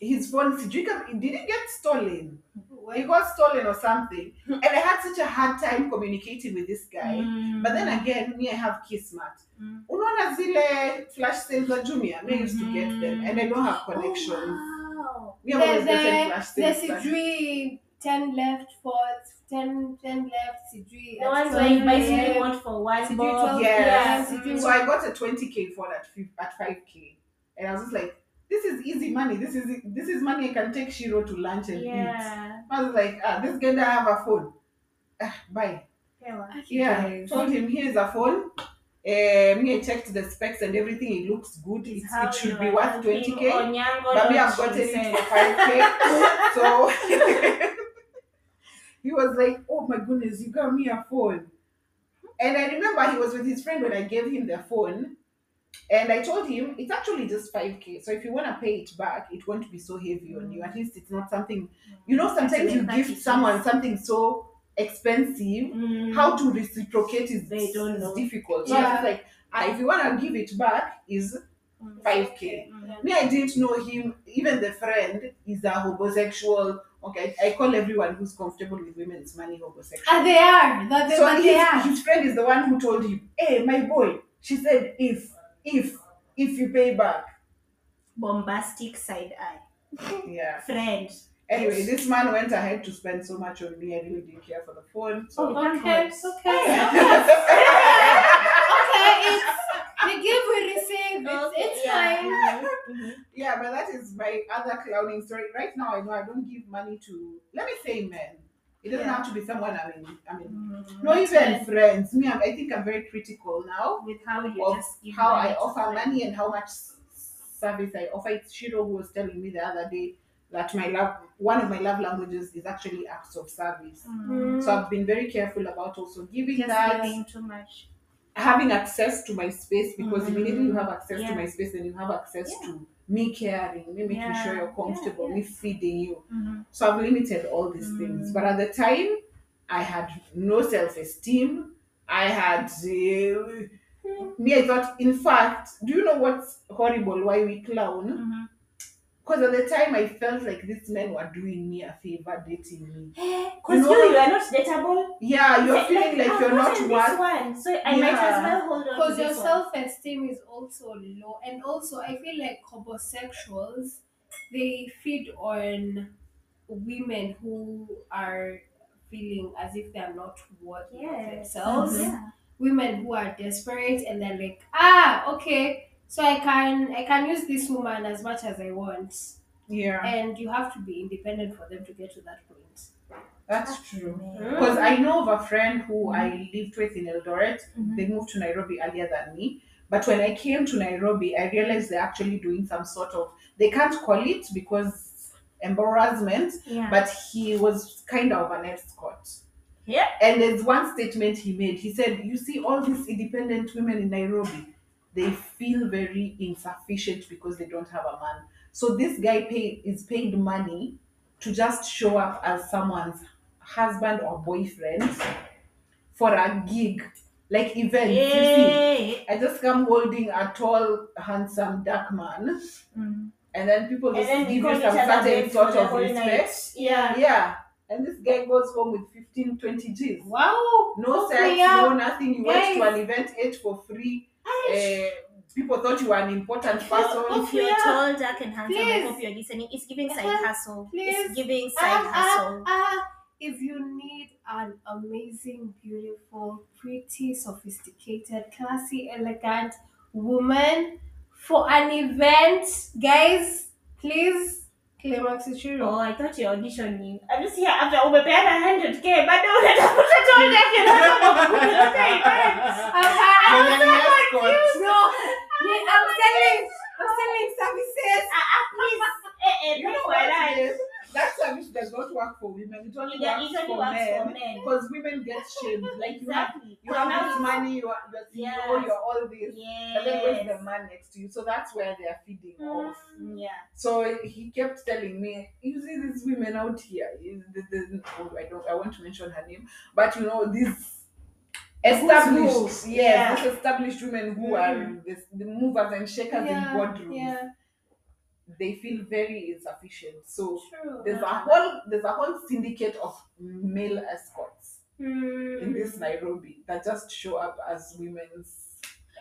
His phone, sijui kama- did it get stolen? It got stolen or something. And I had such a hard time communicating with this guy. Mm. But then again, me, I have Kismat. Mm. Unaona zile flash sales za Jumia? Me, I used to get them. And I don't have connections. Oh, wow. Me, I'm always The- getting the- flash sales. but- Sijui 10 left for 10, 10 left, Sijui. The at ones where you buy a.m. something want for one Did you bob. Yes. Yeah, Mm. So I got a 20k phone at, at 5k. And I was just like, this is easy money. This is this is money I can take Ciru to lunch and eat. I was like, ah, this guy doesn't have a phone. Ah, bye. Yeah. Yeah. Guys. Told him here's a phone. Uh, me, I checked the specs and everything. It looks good. It's It's, it should be worth 20k. Onyango But me, I've gotten it said. for 5k. so he was like, oh my goodness, you got me a phone. And I remember he was with his friend when I gave him the phone. And I told him it's actually just 5k. So if you want to pay it back, it won't be so heavy on you. At least it's not something, you know, sometimes you Like gift that it someone something so expensive. Mm. How to reciprocate is, They don't know. difficult. So I was like, ah, if you want to give it back, is Mm. 5k. Mm. Me, I didn't know him. Even the friend is a homosexual. Okay, I call everyone who's comfortable with women's money homosexual. Ah, they are. That they, so but they are. his, his friend is the one who told him, "Hey, my boy," she said, "If, if, if you pay back." Bombastic side eye. Yeah. Friend. Anyway, this man went ahead to spend so much on me. I really didn't care for the phone. So. Oh, thank Okay, God. okay. okay, it's we give, we receive. It's, Okay, it's yeah. fine. Yeah, but that is my other clowning story. Right now, I know I don't give money to. Let me say, men. It doesn't Yeah. have to be someone I mean. I mean, Mhm. not even right. friends. Me, I'm, I think I'm very critical now. with how you just how I offer money and how much service I offer. It's Ciru who was telling me the other day that my love, one of my love languages is actually acts of service. Mm. So I've been very careful about also giving Just that, giving too much. having access to my space because Mm. immediately you have access Yeah. to my space then you have access Yeah. to me caring, me making Yeah. sure you're comfortable, Yeah, me feeding you. Mhm. So I've limited all these things. Mm. But at the time, I had no self esteem. I had. Uh, me, I thought, in fact, do you know what's horrible? Why we clown? Because at the time, I felt like these men were doing me a favor dating me. Eh, because You know- you, you are not dateable. Yeah, you're Like, feeling like, I've you're not worth. one, so I might as well hold on to Because your self esteem is also low, and also I feel like homosexuals they feed on women who are feeling as if they are not worthy of Yes. themselves. Yeah. Women who are desperate and they're like, ah, okay, so I can I can use this woman as much as I want, Yeah, and you have to be independent for them to get to that point. that's true. Because I know of a friend who I lived with in Eldoret. Mhm. They moved to Nairobi earlier than me. But when I came to Nairobi, I realized they're actually doing some sort of they can't call it because embarrassment, Yeah. but he was kind of an escort. Yeah. And there's one statement he made. He said, You see, all these independent women in Nairobi, they feel very insufficient because they don't have a man. So this guy pay, is paid money to just show up as someone's husband or boyfriend for a gig, like events. You see. Yay. I just come holding a tall, handsome, dark man, Mm. and then people just give you some certain babes sort for the of whole respect. night. Yeah. Yeah. And this guy goes home with 15, 20 G's. Wow. No sex, no nothing. You went to Guys. an event, ate for free. People thought you were an important person. If you're Yeah. tall, dark, and handsome, I hope you're listening. It's giving side Uh-huh. hustle. Please. It's giving side Ah, hustle. ah, ah. If you need an amazing, beautiful, pretty, sophisticated, classy, elegant woman for an event, guys, please Climax is true. Oh, I thought you're auditioning. I'm just here after umepeana 100k bado unatafuta tall, dark, and handsome kutoka event. I'm, I'm, You're an escort. no, me- I'm selling, I'm selling services. Ah, ah, please. Eh, eh, You know pay for what that. That service does not work for women. It only It it works, only for, works men, for men. Because women get shamed. Like you have, Exactly. you have this money, you are you're CEO, you're all this. And then where's the man next to you? So that's where they're feeding off. Mm, Yeah. So he kept telling me, you see these women out here. The, the, oh, I don't. I want to mention her name, but you know these established, yes, Yeah. these established women who are the, the movers and shakers in boardrooms. yeah, They feel very insufficient. So true. there's a whole there's a whole syndicate of male escorts Mm. in this Nairobi that just show up as women's.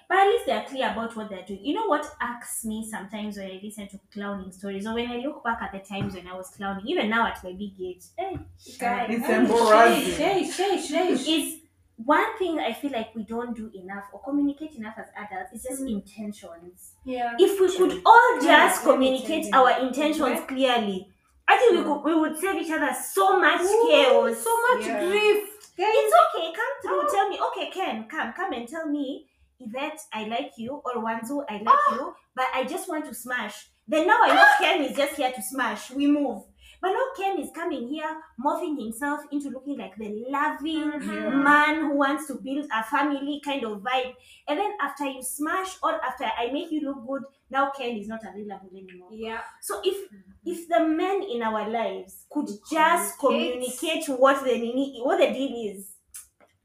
But at least they're clear about what they're doing. You know what irks me sometimes when I listen to clowning stories, or when I look back at the times when I was clowning, even now at my big age, eh, guy, It's Hey, embarrassing. Shay, Shay, Shay, Shay. is one thing I feel like we don't do enough or communicate enough as adults is just Mm. intentions. Yeah. If we could all just let me communicate tell our intentions Yeah. clearly, I think we could we would save each other so much chaos. So much Yeah. grief. Guys, It's okay, come through. Tell me, okay, Ken, come, come and tell me, Yvette, I like you, or Wanzuu, I like you, but I just want to smash. Then now I know Ken is just here to smash. We move. But now Ken is coming here, morphing himself into looking like the loving Yeah. man who wants to build a family kind of vibe. And then after you smash or after I make you look good, now Ken is not available anymore. yeah. So if mm-hmm. if the men in our lives could just Communicate. communicate what the nini- what the deal is,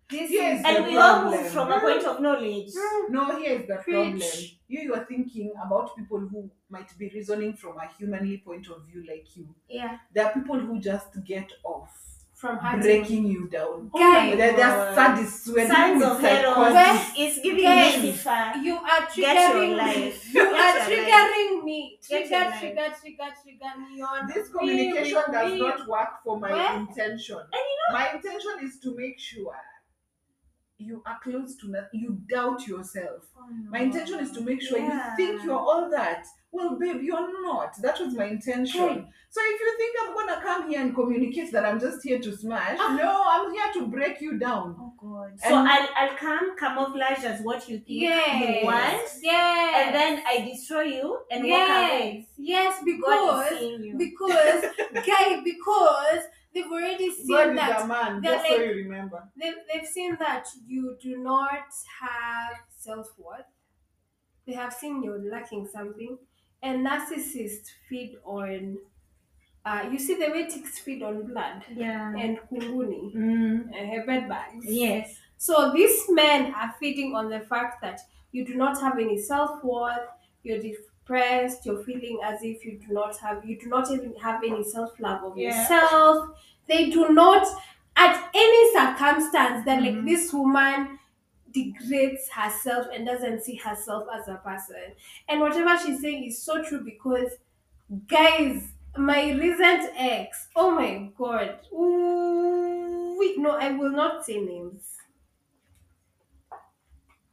This Yes, is and the we all problem. move from a point of knowledge. No, here's the Preach. problem. You you're thinking about people who might be reasoning from a humanly point of view like you. Yeah. There are people who just get off from hurting. breaking you down. Oh Guys, They're, they're sadists. We're Sons of with heroes. It's giving Guys. Lucifer. You are triggering me. You are triggering me. Trigger, trigger, trigger, trigger me on. This communication me, does me. not work for my intention. my intention is to make sure you are close to nothing. You doubt yourself. My intention is to make sure Yeah. you think you're all that. Well, babe, you're not. That was my intention. Okay. So if you think I'm gonna come here and communicate that I'm just here to smash, Ah. no, I'm here to break you down. Oh God. So I'll, I'll come camouflage as what you think Yes. you want, Yes. and then I destroy you and walk yes. away. Yes, God is because seeing you. because guy because they've already seen God is that a man, they're just so like- you remember. they've, they've seen that you do not have self-worth they have seen you're lacking something and narcissists feed on uh, you see the way ticks feed on blood Yeah. and kunguni Mm. uh, bed bugs Yes. so these men are feeding on the fact that you do not have any self-worth you're depressed you're feeling as if you do not have you do not even have any self-love of Yeah. yourself they do not at any circumstance that like Mhm. this woman degrades herself and doesn't see herself as a person and whatever she's saying is so true because guys my recent ex oh my god Ooh, wait, no i will not say names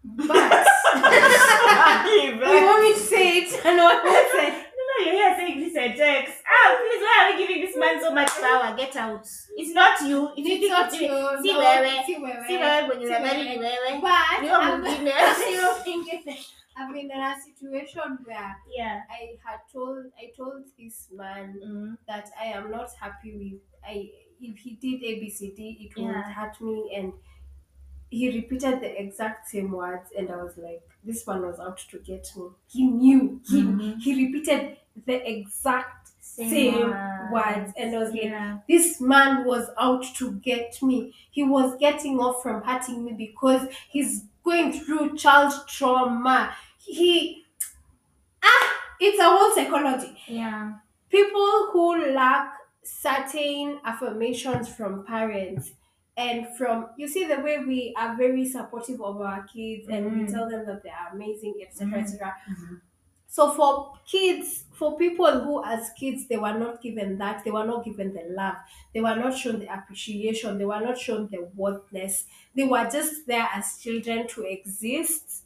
but you want me to say it and what I say No, you're here saying this and text. Ah, please, why are we giving this man so much power? Get out. It's not you. If you it's think not you See no, wewe. see wewe. See wewe when you See are married, wewe. but wewe I'm- mwingine. Sio mwingine. I've been in a situation where Yeah. I had told I told this man Mm. that I am not happy with I if he did ABCD it would hurt me and he repeated the exact same words and I was like this one was out to get me. He knew. He Mhm. he repeated the exact Same, same words. words and I was like this man was out to get me. He was getting off from hurting me because he's going through child trauma. He ah it's a whole psychology Yeah. people who lack certain affirmations from parents and from you see the way we are very supportive of our kids and we Mhm. tell them that they are amazing etc etc Mhm. so for kids for people who as kids they were not given that they were not given the love they were not shown the appreciation they were not shown the worthness they were just there as children to exist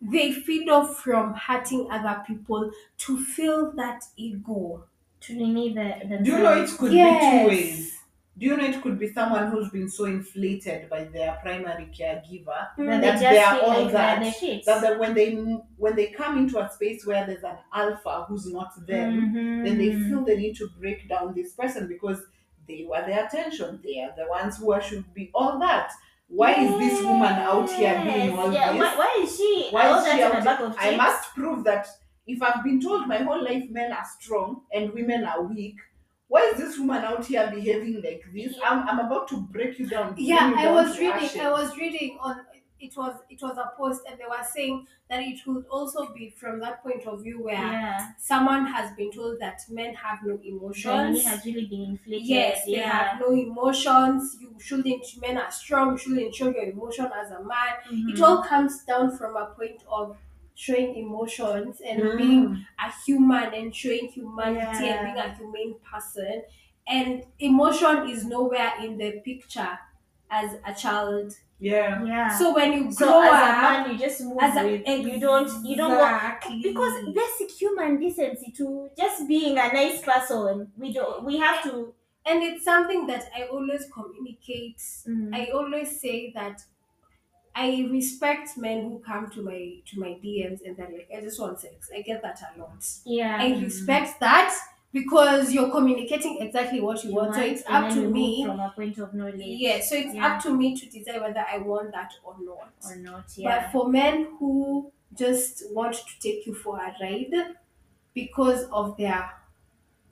they feed off from hurting other people to fill that ego To nini the, the Do you know it could be two ways? Do you know it could be someone who's been so inflated by their primary caregiver that they, just they are all like that, the that when they when they come into a space where there's an alpha who's not them, Mhm. then they feel the need to break down this person because they were the attention. They are the ones who are, should be all that. Why is this woman out here doing Yes. all yeah. this? Why, why is she Why is that she out a here? of I must prove that if I've been told my whole life men are strong and women are weak, why is this woman out here behaving like this? I'm, I'm about to break you down. bring yeah you i down was to reading ashes. i was reading on it was it was a post and they were saying that it would also be from that point of view where Yeah. someone has been told that men have no Germany emotions has really been inflated. yes they have no emotions you shouldn't men are strong you shouldn't show your emotion as a man it Mhm. all comes down from a point of showing emotions and Mm. being a human and showing humanity Yeah. and being a humane person and emotion is nowhere in the picture as a child yeah. Yeah. so when you So grow as a up man, you just move as a- with you don't you don't want because basic human decency to just being a nice person. We don't we have to. and it's something that i always communicate Mm. i always say that I respect men who come to my to my DMs and they're like, I just want sex. I get that a lot. yeah. I respect that because you're communicating exactly what you, You want. So want, it's and up then to you move me. from a point of knowledge. Yeah, so it's Yeah. up to me to decide whether I want that or not. Or not. But Yeah. for men who just want to take you for a ride because of their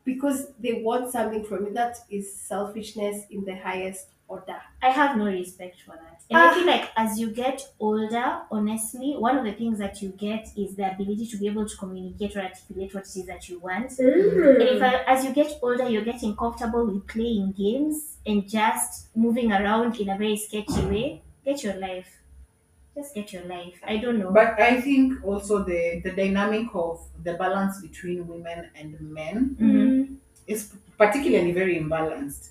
because they want something from you, that is selfishness in the highest order. I have no respect for that. And Ah. I feel like as you get older, honestly, one of the things that you get is the ability to be able to communicate or articulate what it is that you want. And if I, as you get older, you're getting comfortable with playing games and just moving around in a very sketchy way. Get your life. Just get your life. I don't know. But I think also the the dynamic of the balance between women and men Mhm. is particularly very imbalanced.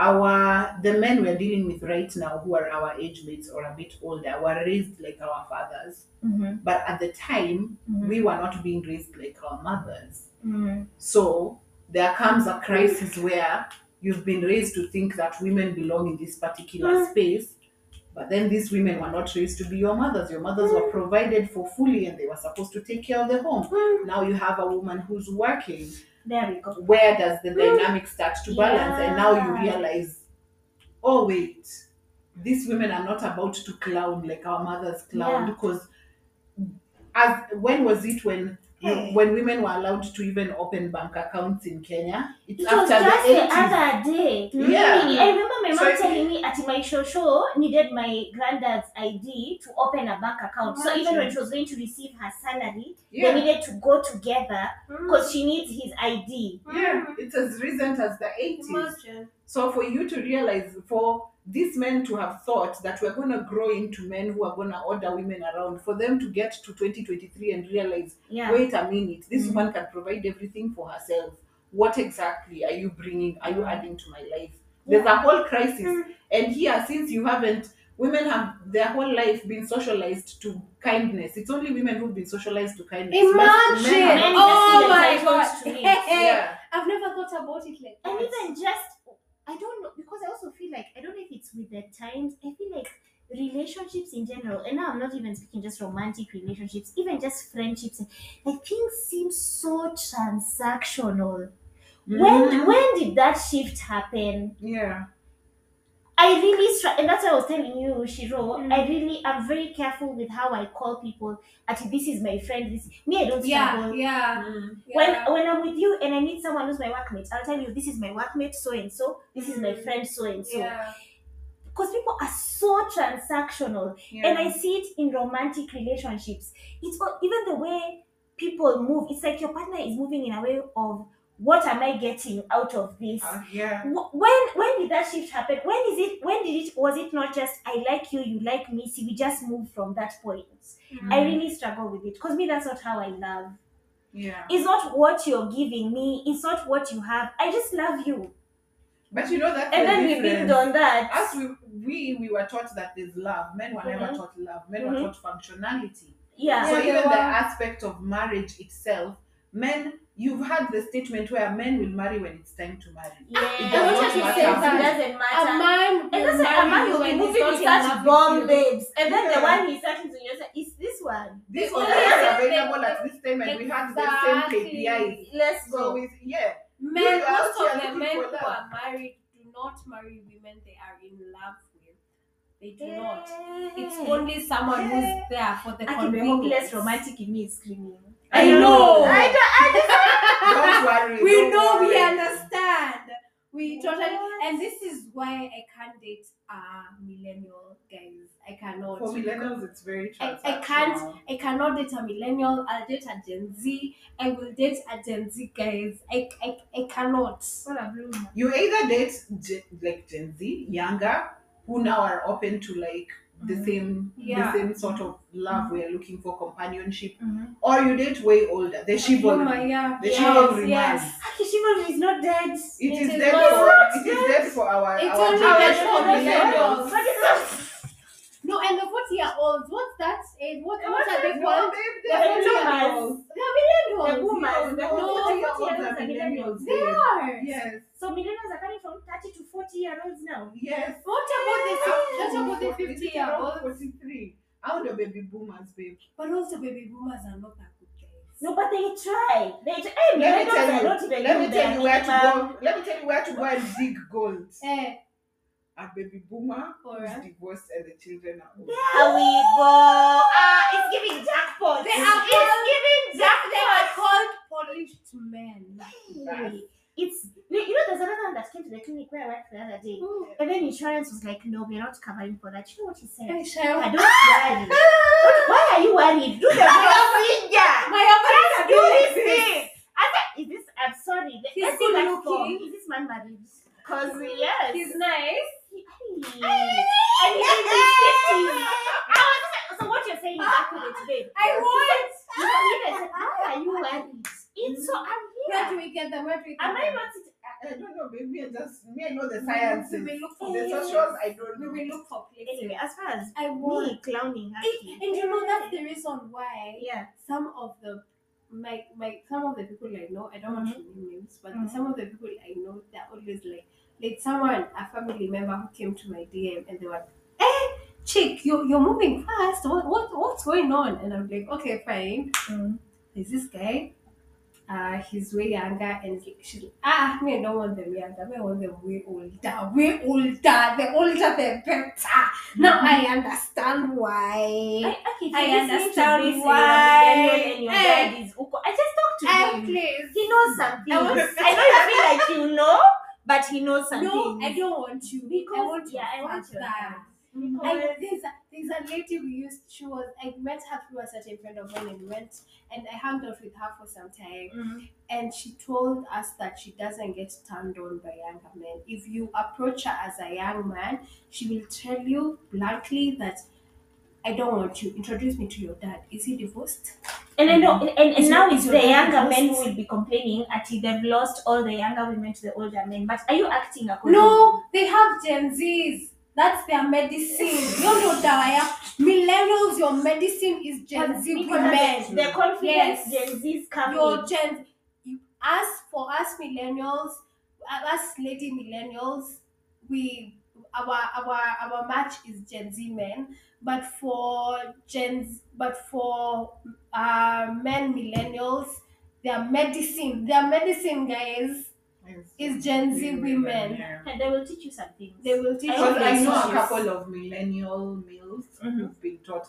Our the men we're dealing with right now, who are our age mates or a bit older, were raised like our fathers. Mhm. But at the time, Mhm. we were not being raised like our mothers. Mhm. So there comes a crisis where you've been raised to think that women belong in this particular space, but then these women were not raised to be your mothers. Your mothers were provided for fully and they were supposed to take care of the home. Now you have a woman who's working. There we go. Where does the mm. dynamic start to balance? And now you realize, oh, wait, these women are not about to clown like our mothers clowned Yeah. because as when was it when Hey. when women were allowed to even open bank accounts in Kenya? It's It was just the the other day. Yeah. Really, I remember my mom I- telling me at my show show needed my granddad's ID to open a bank account. So even when she was going to receive her salary, they needed to go together Mm. because she needs his ID. yeah, it's as recent as the 80s. Imagine. So for you to realize, for these men to have thought that we're going to grow into men who are going to order women around, for them to get to 2023 and realize, Yeah. wait a minute, this Mhm. woman can provide everything for herself. What exactly are you bringing? Are you adding to my life? There's a whole crisis. Mm. And here, since you haven't, women have their whole life been socialized to kindness. It's only women who've been socialized to kindness. Imagine. men Men have- just oh my god. to it. yeah. I've never thought about it like that. And even just, I don't know, because I also feel like, I don't know if it's with the times, I feel like relationships in general, and now I'm not even speaking just romantic relationships, even just friendships, like things seem so transactional. When Mhm. when did that shift happen? yeah. I really str- and that's why I was telling you, Ciru. Mm. I really am very careful with how I call people. Actually, this is my friend. This me, I don't Yeah, struggle. yeah. Mm. When yeah. when I'm with you and I meet someone who's my workmate, I'll tell you this is my workmate so and so. This is my Mm. friend so and so. yeah. Because people are so transactional, Yeah. and I see it in romantic relationships. It's all, even the way people move. It's like your partner is moving in a way of what am I getting out of this? Uh, yeah. When when did that shift happen when is it when did it was it not just i like you you like me see we just moved from that point i Mm. really struggle with it because me that's not how i love Yeah. it's not what you're giving me it's not what you have i just love you But you know that and then we build on that As we, we we were taught that there's love. Men were never Mhm. taught love. Men Mhm. were taught functionality. yeah so Yeah, even they the aspect of marriage itself, men, you've had the statement where men will marry when it's time to marry. yeah It does not it matter. doesn't A man and will that's like a man will be when he's moving not with in such bomb you. babes and then the one he's starting to you say is this one This The was only- available the- at this time, and we had the same Exactly. KPIs. let's So go yeah, Men, You most of the men who love. are married do not marry women they are in love with. They do not. It's only someone who's there for the I can be hopeless romantic in me is screaming. I know. I don't worry. we don't know, we understand. We totally, and this is why I can't date a millennial guys. I cannot. For millennials, it's very I- I can't- I cannot date a millennial. I'll date a Gen Z. I will date a Gen Z guys. I, I, I cannot. What a blue man. You either date Gen, like Gen Z, younger, who now are open to like the Mhm. same Yeah. the same sort of love we're looking for companionship, Mm-hmm. or you date way older. The chivalry. Humor, yeah. The Yes, chivalry yes. man. Aki chivalry is not dead. It It is is dead not for dead. it is dead for our It's our only generation No, and the 40 year olds, what's that age? What, what What are they called? babe, The they're millennials. They're millennials. The boomers. The No, no, no, 40 year olds olds are are millennials. millennials. They are. Yes, So millennials are coming from 30 to 40 year olds now. yes. What about the what about the 50 year olds? 43. How the baby boomers, babe. But also, baby boomers are not that good guys. No, but they try. They try. Hey, Let me tell you. Let me tell you where to go. Let me tell you where to go and dig gold. Eh, A baby boomer who's divorced and the children are old. There we go. Ah, it's giving jackpot. They are it's called- giving they, they are called polished men. Hey, It's you you know there's another one that came to the clinic where I worked the other day. And then insurance was like, no, we're not covering for that. You know what he said? Hey, I don't worry. Don't- Why are you worried? Do the procedure. My husband Do this this. thing. I said, is this? I'm sorry. He's Let's see good that looking. Is this man married? Cause yes. He's nice. Hey. And he's in his fifties. I was just- So what you're saying is accurate, babe. I want. You know, he even said, why are you worried? It's so I'm Where do here. we get them? Where do we get Am I them? not? I I don't know, babe. Me, I just me, I know the science. We look for The Yeah. socials, I don't We know. will look for places. Anyway, as far as I want. me clowning, It, and you know that's the reason why yeah. some of the my my some of the people I know I don't want to name names, but Mhm. some of the people I know they're always like like someone a family member who came to my DM and they were eh chick you you're moving fast. What what what's going on? And I'm like okay fine. Mm. there's this guy uh he's way younger and he- she's like, ah me I don't want them younger. Me I want them way older way older. The older the better. Now I understand why. I, okay, I if you're listening to understand this and you're a why. millennial and your Eh. dad is Uko, I just talked to I him. please. He knows something. I I, was- know you feel like you know, but he knows something. No, I don't want you. Because I want yeah, I want faster. dad. I, there's, a, there's a lady we used. She was. I met her through a certain friend of mine, and we went and I hung out with her for some time. Mhm. And she told us that she doesn't get turned on by younger men. If you approach her as a young man, she will tell you bluntly that I don't want you. Introduce me to your dad. Is he divorced? And I know, and, and, Is now your- it's is the your dad younger men who divorced? will be complaining until they've lost all the younger women to the older men. But are you acting according? No, they have Gen Zs. That's their medicine. You know, Dawaya. Millennials, your medicine is Gen Z Because women. The confidence Yes. Gen Z's come Your with. Gen, you, us for us millennials, uh, us lady millennials, we our our our match is Gen Z men, but for Gen Z, but for uh, men millennials, their medicine, their medicine guys is Gen Z women. Yeah. And they will teach you some things. They will teach I you Because I know a couple of millennial males who've been taught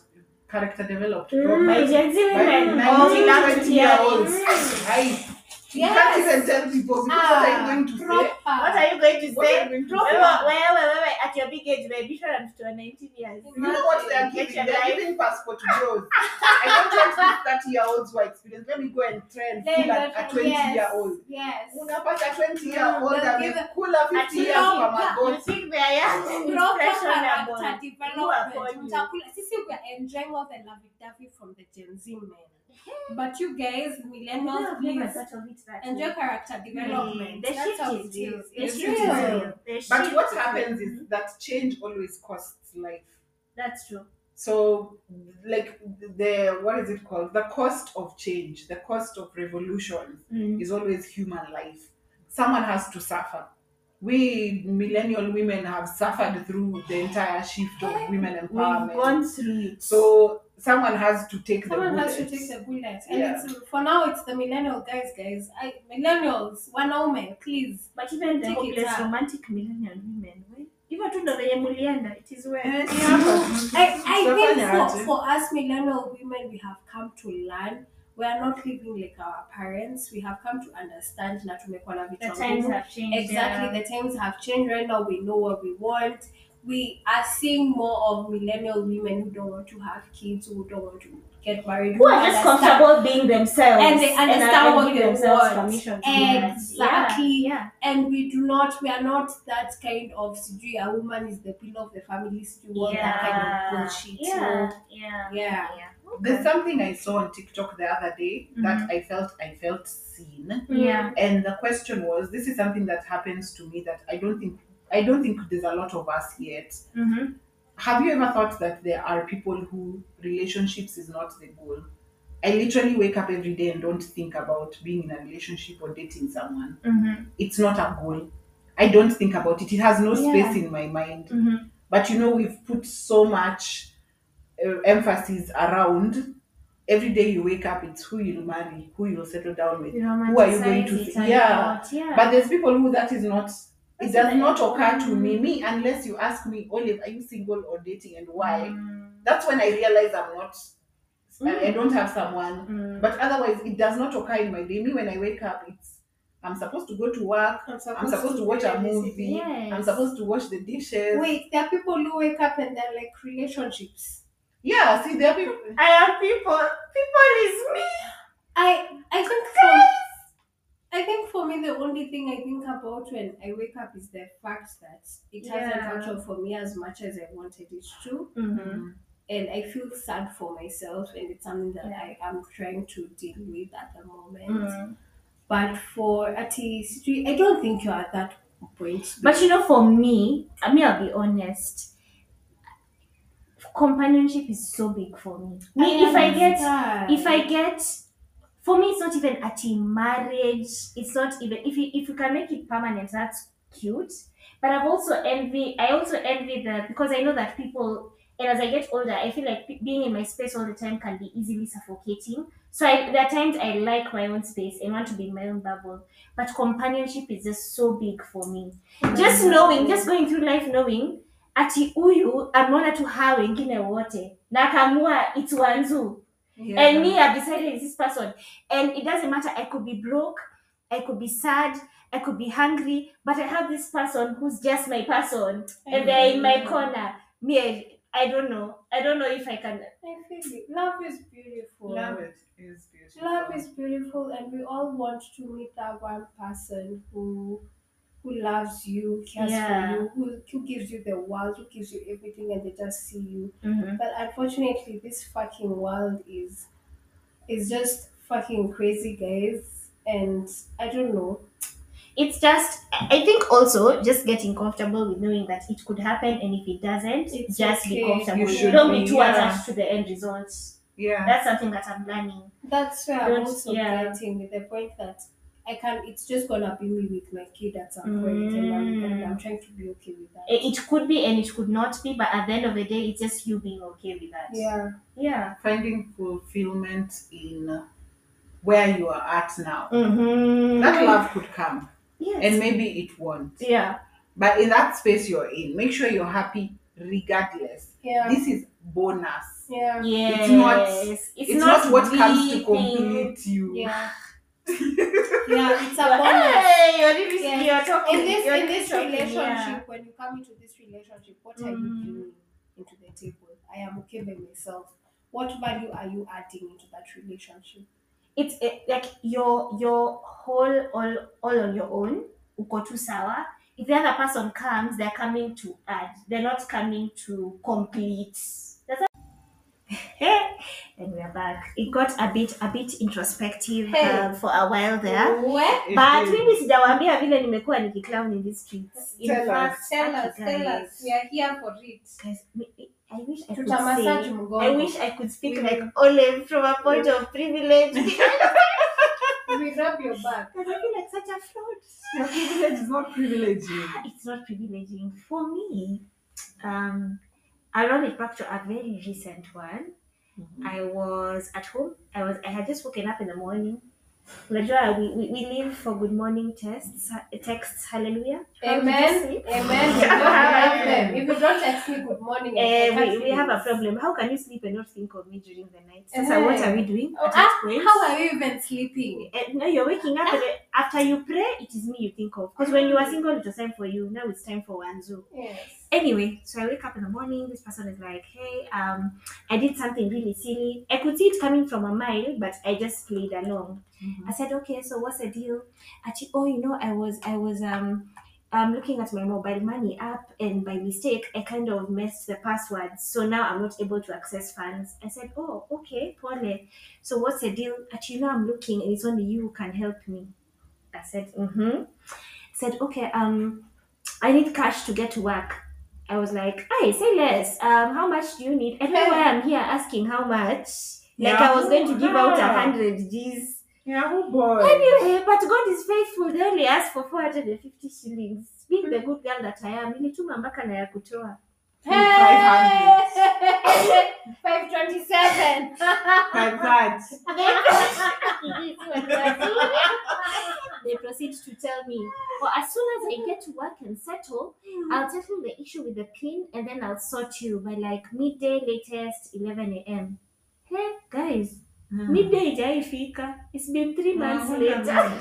character developed Mm, properly. Gen Z By women. 19, Oh, we love to 20 hear year olds. Mm. I, you can't even tell people because what are you going to say? What are you going to What say? going to Wait, say? wait, wait, wait, wait. At your big age, baby, sure I'm to 19 years. You know what they're Get giving? They're life. giving passport to bros. I don't want these 30 year olds who are experienced. Let me go and try and They fool a, a 20 yes, year old. Yes. Unapata 20 year Mm, old they'll and give a cooler 50 years Proper. from ago. You think they are young and Proper impressionable. character are development. calling you? Utakula. Sisi we are enjoying all the lovey-dovey from the Gen Z men. But you guys, millennials, I've never please thought of enjoy way. character development. The shift how is it real. is. The shift is real. real. The But shift what is happens is that change always costs life. That's true. So, like the what is it called? The cost of change, the cost of revolution Mm. is always human life. Someone has to suffer. We millennial women have suffered through the entire shift of women empowerment. We've empowerment. gone through it. So someone has to take Someone the has to take the bullet. And Yeah. it's for now it's the millennial guys, guys. I millennials, wanaume, please. but even the Take it hopeless romantic millennial women, we- hivyo tu ndo venye mulienda it is well. I, I think for, for us millennial women, we have come to learn. We are not living like our parents. We have come to understand na tumekuwa na The vichwa times ngumu. have changed. Exactly, yeah. the times have changed. Right now, we know what we want. We are seeing more of millennial women who don't want to have kids, who don't want to get married, Who are just comfortable being themselves And they understand and, what give they themselves want. permission to do that. Exactly. Yeah, and we do not we are not that kind of sijui a woman is the pillar of the family sijui yeah. all that kind of yeah. bullshit Yeah, no. yeah, Yeah. yeah. There's something I saw on TikTok the other day that Mhm. I felt I felt seen. Yeah. And the question was, this is something that happens to me that I don't think I don't think there's a lot of us yet. Mm-hmm. Have you ever thought that there are people who relationships is not the goal? I literally wake up every day and don't think about being in a relationship or dating someone. Mm-hmm. It's not a goal. I don't think about it. It has no Yeah. space in my mind. Mm-hmm. But you know, we've put so much uh, emphasis around. Every day you wake up, it's who you'll marry, who you'll settle down with. Who are you going to see? Yeah. yeah. But there's people who that is not. It does not occur to me. Mm. Me, unless you ask me, Olave, are you single or dating, and why? Mm. That's when I realize I'm not. I- I Mm. don't have someone. Mm. But otherwise, it does not occur in my day. Me, when I wake up, it's I'm supposed to go to work. I'm I'm supposed to watch a movie. Yes. I'm supposed to wash the dishes. Wait, there are people who wake up and they're like relationships. Yeah, see, there are people. I have people. People is me. I I think for I think for me the only thing I think about when I wake up is the fact that it hasn't Yeah. worked out for me as much as I wanted it to. Mm-hmm. And I feel sad for myself and it's something that Yeah. I am trying to deal with at the moment. Mm. But for artists, I don't think you're at that point. But you know, for me, I mean, I'll be honest. Companionship is so big for me. Me, if I get, understand. if I get, for me, it's not even a team marriage. It's not even if you if you can make it permanent, that's cute. But I've also envy. I also envy the because I know that people. And as I get older, I feel like being in my space all the time can be easily suffocating. So I, there are times I like my own space and want to be in my own bubble. But companionship is just so big for me. just mm-hmm. knowing just going through life knowing ati huyu ameona tu haa wengine wote na akamua it's Wanzuu Yeah. and me I've decided it's this person and it doesn't matter I could be broke I could be sad I could be hungry but I have this person who's just my person and mm-hmm. they're in my corner me I, I don't know I don't know if I can I feel it. Love is beautiful. Love it is beautiful. Love is beautiful, and we all want to meet that one person who who loves you, cares Yeah. for you, who, who gives you the world, who gives you everything, and they just see you. Mm-hmm. But unfortunately, this fucking world is is just fucking crazy, guys. And I don't know. it's just I think also just getting comfortable with knowing that it could happen and if it doesn't, It's just be comfortable. You You, should don't be be, too yeah. attached to the end results. Yeah. That's something that I'm learning. That's where I'm also yeah. getting with the point that I can't. It's just gonna be me with my kid at some point, and, I'm, and Mm. I'm trying to be okay with that. It it could be and it could not be, but at the end of the day, it's just you being okay with that. yeah. Yeah. Finding fulfillment in where you are at now. Mm-hmm. That love could come, Yes. and maybe it won't. yeah. But in that space you're in, make sure you're happy regardless. Yeah. This is bonus. Yeah. Yes. It's not- It's, It's, not, what comes to the thing. complete you. Yeah. yeah. It's a bonus. hey, you're really you're talking. in this in this talking, relationship yeah. when you come into this relationship what are you Mm. bringing into the table i am okay by myself what value are you adding into that relationship it's eh, like your your whole all all on your own uko tu sawa if the other person comes they're coming to add they're not coming to complete and we're back it got a bit a bit introspective Hey. uh, for a while there Where? It but is. mimi sijawaambia vile nimekuwa nikiclown in these streets in Tell us. tell us tell us we are here for it guys, I wish I could say I wish I could speak We like Olive from a point of privilege. we rub your back Because I feel like such a fraud. Your privilege is not privileging. It's not privileging for me. Um, I'll run it back to a very recent one. I was at home. I was. I had just woken up in the morning. We, we, we live for good morning tests, texts, hallelujah. How amen amen we don't have them if you don't text me good morning I Eh, we, we have a problem. How can you sleep and not think of me during the night? So what are we doing Oh, at ah, that point? how are you even sleeping And no, you're waking up and after you pray, it is me you think of. Because when you were single, it was time for you. Now it's time for Wanzuu. yes Anyway, so I wake up in the morning. This person is like, "Hey, um, I did something really silly. I could see it coming from a mile, but I just played along." I said, "Okay, so what's the deal?" Actually, oh, you know, I was, I was, um, I'm looking at my mobile money app, and by mistake, I kind of messed the password. So now I'm not able to access funds. I said, "Oh, okay, Pole. So what's the deal?" Actually, you know, I'm looking, and it's only you who can help me. I said, "Mm-hmm." Said, "Okay, um, I need cash to get to work." I was like, "Hey, say less. Um, how much do you need?" Know why I'm here asking how much. Like I was going to give out a hundred G's. Yeah, oh boy. Anyway, but God is faithful. They only asked for 450 shillings. Being the good girl that I am, nilituma mpaka na ya kutoa. Five twenty-seven. Like that. they proceed to tell me, well, as soon as I get to work and settle, hmm. I'll settle the issue with the pin and then I'll sort you by like midday, latest 11 a.m. Hey, guys, hmm. midday ijaifika. It's been three months later.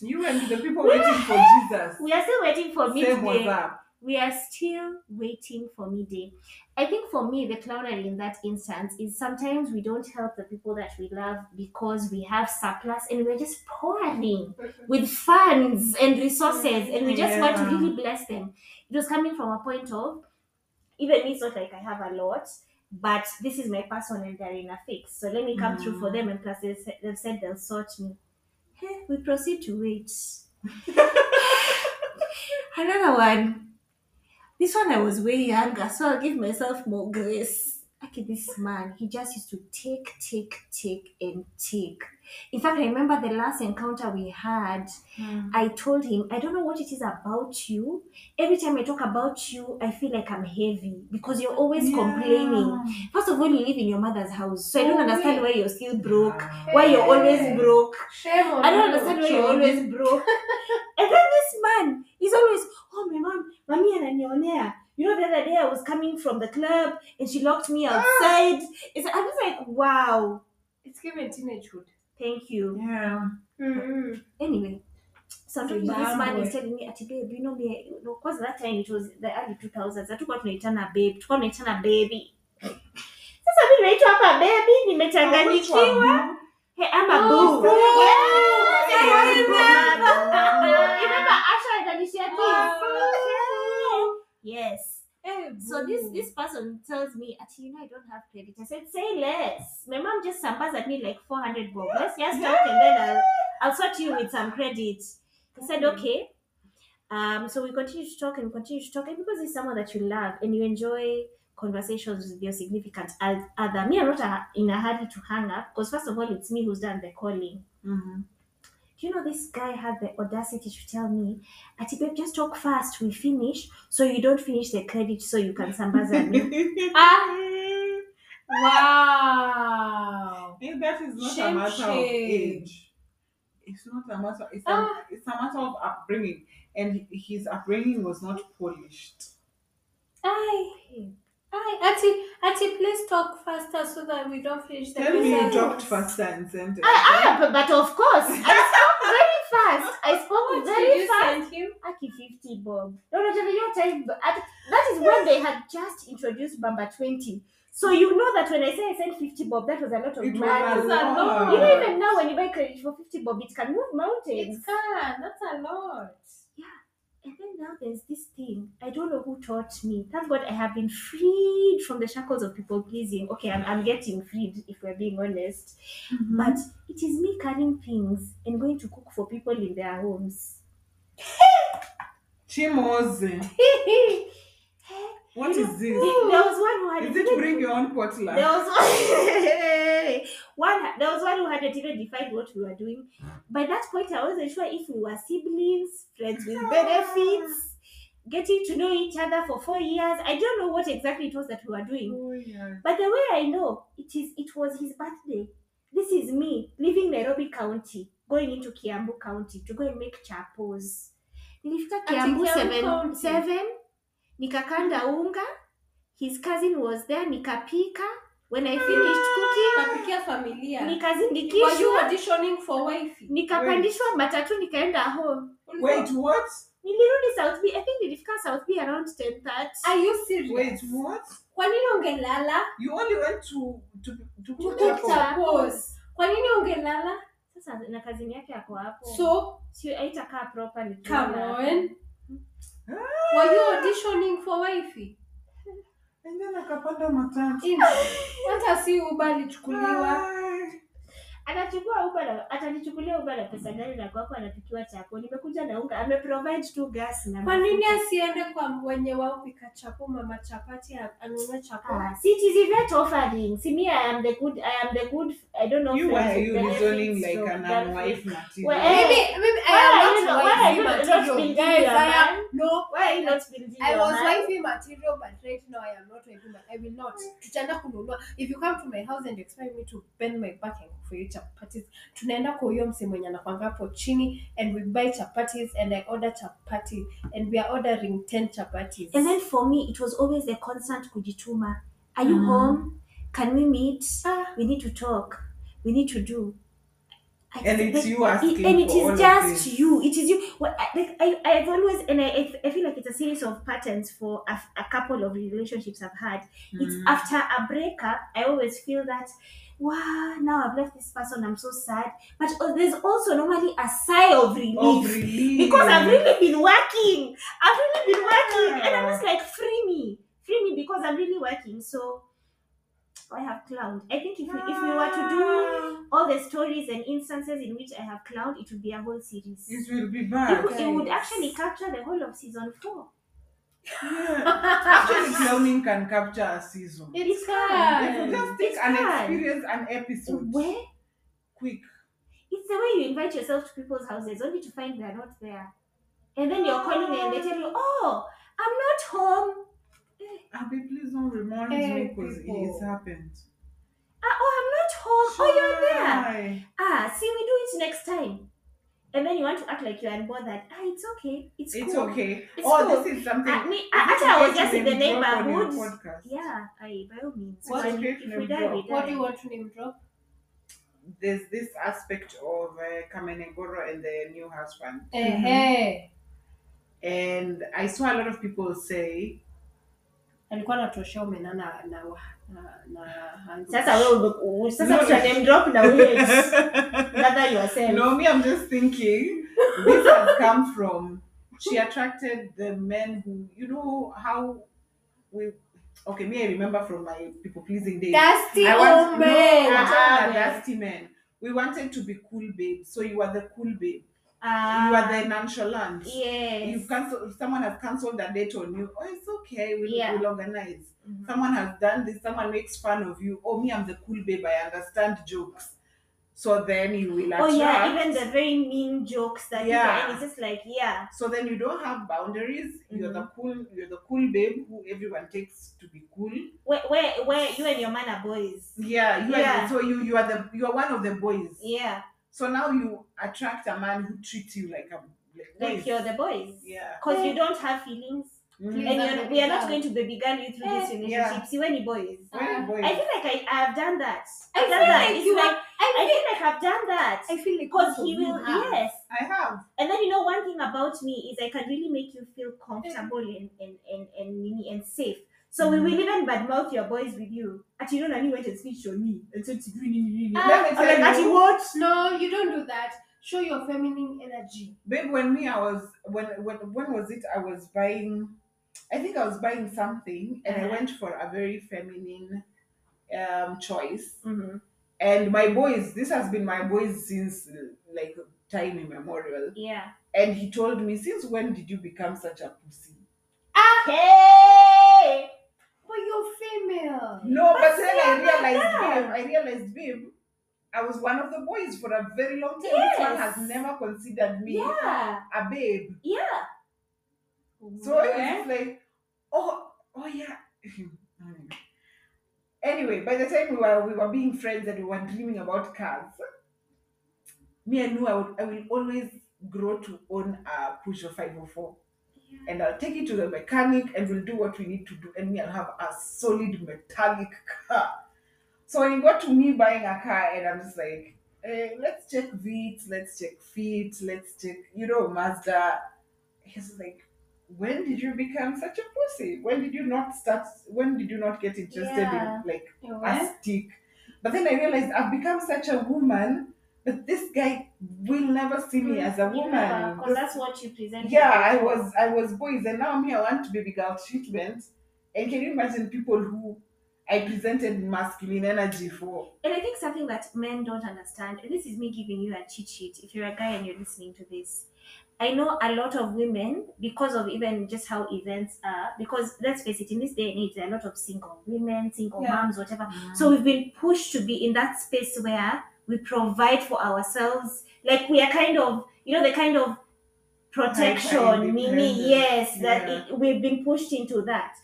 You and the people waiting for Jesus. We are still waiting for Same was midday. up. We are still waiting for midday. I think for me, the clownery in that instance is sometimes we don't help the people that we love because we have surplus and we're just pouring with funds and resources and we just want to really bless them. It was coming from a point of, even me, it's not like I have a lot, but this is my person and they're in a fix. So let me come through for mm. them and plus they said- they've said they'll sort me. Hey, we proceed to wait. Another one. This one I was way younger, so I'll give myself more grace. Okay, this man, he just used to take, take, take, and take. In fact, I remember the last encounter we had. Hmm. I told him, I don't know what it is about you. Every time I talk about you, I feel like I'm heavy because you're always complaining. First of all, you live in your mother's house, so I don't Oh, understand why you're still broke. Why you're always broke. Shame I don't understand why you're always broke. and then this man, he's always, oh my mom, mommy ananionea. You know, the other day I was coming from the club and she locked me ah. outside. It's, I was like, wow, It's given teenagehood. Thank you. Yeah. Mm-hmm. Anyway, so I'm this man, boy. telling me, ati babe, you know me, you cause that time it was the early 2000s. Hatukuwa tunaitana babe, tulikuwa tunaitana baby. Sasa mimi naitwa hapa baby, nimechanganyikiwa. Hey, I'm a Oh, boo. boo. Yes, Yeah, I I remember. remember. You remember Asha and Alicia Oh. Yes. Hey, So this this person tells me, Ati, you know, I don't have credit. I said, say less. My mom just samples at me like 400 bob. Let's just talk and then I'll, I'll sort you with some credit. He said, okay. Um, so we continue to talk and continue to talk. And because it's someone that you love and you enjoy conversations with your significant oth- other, me, I'm not a, in a hurry to hang up because, first of all, it's me who's done the calling. Mhm. Do you know this guy had the audacity to tell me, Ati babe, just talk fast, we finish, so you don't finish the credit so you can sambaza me. Ah. Wow. And that is not Shame, a matter of age. It's not a matter. It's, Ah. a, it's a matter of upbringing, and his upbringing was not polished. Aye. Aye. Ati, Ati, please talk faster so that we don't finish the Tell me you talked faster and sentence. I, I, but, but of course, I spoke very fast. I spoke What very did you fast. send him? Aki 50 Bob. No, no, no, your time. but at- That is when they had just introduced Bamba 20. So you know that when I say I sent 50 Bob, that was a lot of It was money. a a lot. lot. You know, even now when you buy credit for 50 Bob, it can move mountains. It can. That's a lot. And then now there's this thing. I don't know who taught me. Thank God I have been freed from the shackles of people pleasing. Okay, I'm, I'm getting freed if we're being honest. Mm-hmm. But it is me carrying things and going to cook for people in their homes. Chimoze. What is There this? was one who had Is it bring your own potluck? There potluck? was one. one There was one who hadn't even defined what we were doing. By that point, I wasn't sure if we were siblings, friends with benefits, getting to know each other for four years. I don't know what exactly it was that we were doing. Oh, yeah. But the way I know it is, it was his birthday. This is me leaving Nairobi County, going into Kiambu County to go and make chapos. Nilifika Kiambu Kiambu seven, County. seven, nikakanda unga. His cousin was there, nikapika. When I finished cooking, Kapikia familia. Nikazindikishwa, auditioning for wifey? nikapandishwa matatu, nikaenda home. Wait, what? Nilirudi South B. I think nilifika South B around 10:30. Are you serious? Wait, what? Kwa nini ungelala? You only went to to to To cook chapos. Kwa nini ungelala? Sasa na kazini yake yako hapo. So, sio haitakaa properly. come on. Were you auditioning for wifey? And then akapanda matatu. Hata si Uber alichukuliwa. Ay. Anachukua Uber na atanichukulia Uber na pesa gani na kwako anapikiwa chapo. Nimekuja na unga, ameprovide tu gas na Kwa nini asiende kwa wenye waupika chapo mama chapati anunue chapo? Ah, see, it is event offering. See me, I am the good. I am the good. I don't know. You were you reasoning like so, an unwife material. Well, Maybe, maybe I am not- are not material. Guys, I am no. Why are you not building I was wifey material, but right now I am not wifey. I will not. Tutaenda kununua. If you come to my house and expect me to bend my back and you chapatis, tunaenda kwa huyo msee mwenye anakwanga hapo chini and we buy chapatis and I order chapati and we are ordering 10 chapatis. And then for me, it was always the constant kujituma. Are you Mhm. home? Can we meet? Ah. We need to talk. We need to do. I- And it's you asking and it for all is just this. you. It is you. I, like I, I've always, and I, I- I feel like it's a series of patterns for a, a couple of relationships I've had. It's Mm. after a breakup, I always feel that, wow, now I've left this person. I'm so sad. But uh, there's also normally a sigh of relief. Of relief. Because I've really been working. I've really been working. And I was like, free me. Free me because I'm really working. So I have clowned. I think if we, if we were to do all the stories and instances in which I have clowned, it would be a whole series. It will be bad. could- it would actually capture the whole of season four. Yeah. Actually, clowning can capture a season. It's If fun. you just take It's an fun. experience, an episode, Where? quick. It's the way you invite yourself to people's houses only to find they're not there. And then you're calling them and they tell you, oh, I'm not home. Abby, please don't remind me because it's happened. Ah, oh, I'm not home. Oh, you're there. Ah, see, we do it next time. And then you want to act like you're unbothered. Ah, it's okay. It's, It's cool. okay. It's oh, cool. this is something. Ah, me, Is it actually, I was just in the name drop on neighborhood. podcast? Yeah, I, by all means. What? If Okay, we- if we name die, we die. What do you want to name drop? There's this aspect of uh, Kamene Goro and the new husband. Ehe. And I saw a lot of people say, alikuwa anatoshea omena na na handles. Sasa wewe ume- sasa No. name drop na wait. Gather yourself. No, me, I'm just thinking this has come from. She attracted the men who, you know, how we. Okay, me, I remember from my people pleasing days. Dusty I want old no, men. Ah, dusty men. We wanted to be cool babes, so you are the cool babe. Ah, you are the nonchalant. Yes. You've cancelled. Someone has cancelled a date on you. Oh, it's okay. We'll, Yeah. we'll organize. Mhm. Someone has done this. Someone makes fun of you. Oh, me, I'm the cool babe. I understand jokes. So then you will Oh yeah, even the very mean jokes that Yeah. it's just like yeah. So then you don't have boundaries. You're the Mm-hmm. cool. You're the cool babe who everyone takes to be cool. Where where where you and your man are boys. Yeah, you Yeah. Are, so you you are the you are one of the boys. Yeah. So now you attract a man who treats you like a like, Like boys. you're the boys. Yeah. Because you don't have feelings. Mhm. And you're, we are not going to baby girl you through this Eh, relationship. yeah. See when you boys. Very Uh, boys. I feel like I, I have done that. I I've done feel that. like It's you like I I feel like I've done that. I feel like Because he will have. yes. I have. And then you know one thing about me is I can really make you feel comfortable and and and and, and, and safe. So we Mhm. will even badmouth your boys with you. Actually, you know, Nani went and snitched on me and said, Ah, Let me I'm tell like, you. Ati, what? No, you don't do that. Show your feminine energy. Babe, when me, I was when when when was it? I was buying. I think I was buying something, and I Uh-huh. went for a very feminine um choice. Mm-hmm. And my boys, this has been my boys since like time immemorial. Yeah. And he told me, since when did you become such a pussy? Hey! You're female. No, but, then I realized, babe, I realized, babe, I was one of the boys for a very long time. This one has never considered me Yeah. a babe. Yeah. So it was like, oh, oh yeah. anyway, by the time we were we were being friends and we were dreaming about cars, me I knew I would I will always grow to own a Peugeot 504. And I'll take it to the mechanic and we'll do what we need to do. And me, I'll have a solid metallic car. So when it got to me buying a car, and I'm just like, eh, let's check Vits, let's check Fit, let's check, you know, Mazda. He's like, when did you become such a pussy? When did you not start? When did you not get interested Yeah. in like You a stick? But then I realized I've become such a woman, but this guy will never see me as a mm, woman. Because that's what you presented. Yeah, I was I was boys, and now me I want baby girl treatment. And can you imagine people who I presented masculine energy for? And I think something that men don't understand, and this is me giving you a cheat sheet if you're a guy and you're listening to this. I know a lot of women, because of even just how events are, because let's face it, in this day and age, there are a lot of single women, single Yeah. moms, whatever. So we've been pushed to be in that space where we provide for ourselves. Like we are kind of, you know, the kind of protection, Hyper-independent. yes, that Yeah. it, we've been pushed into that.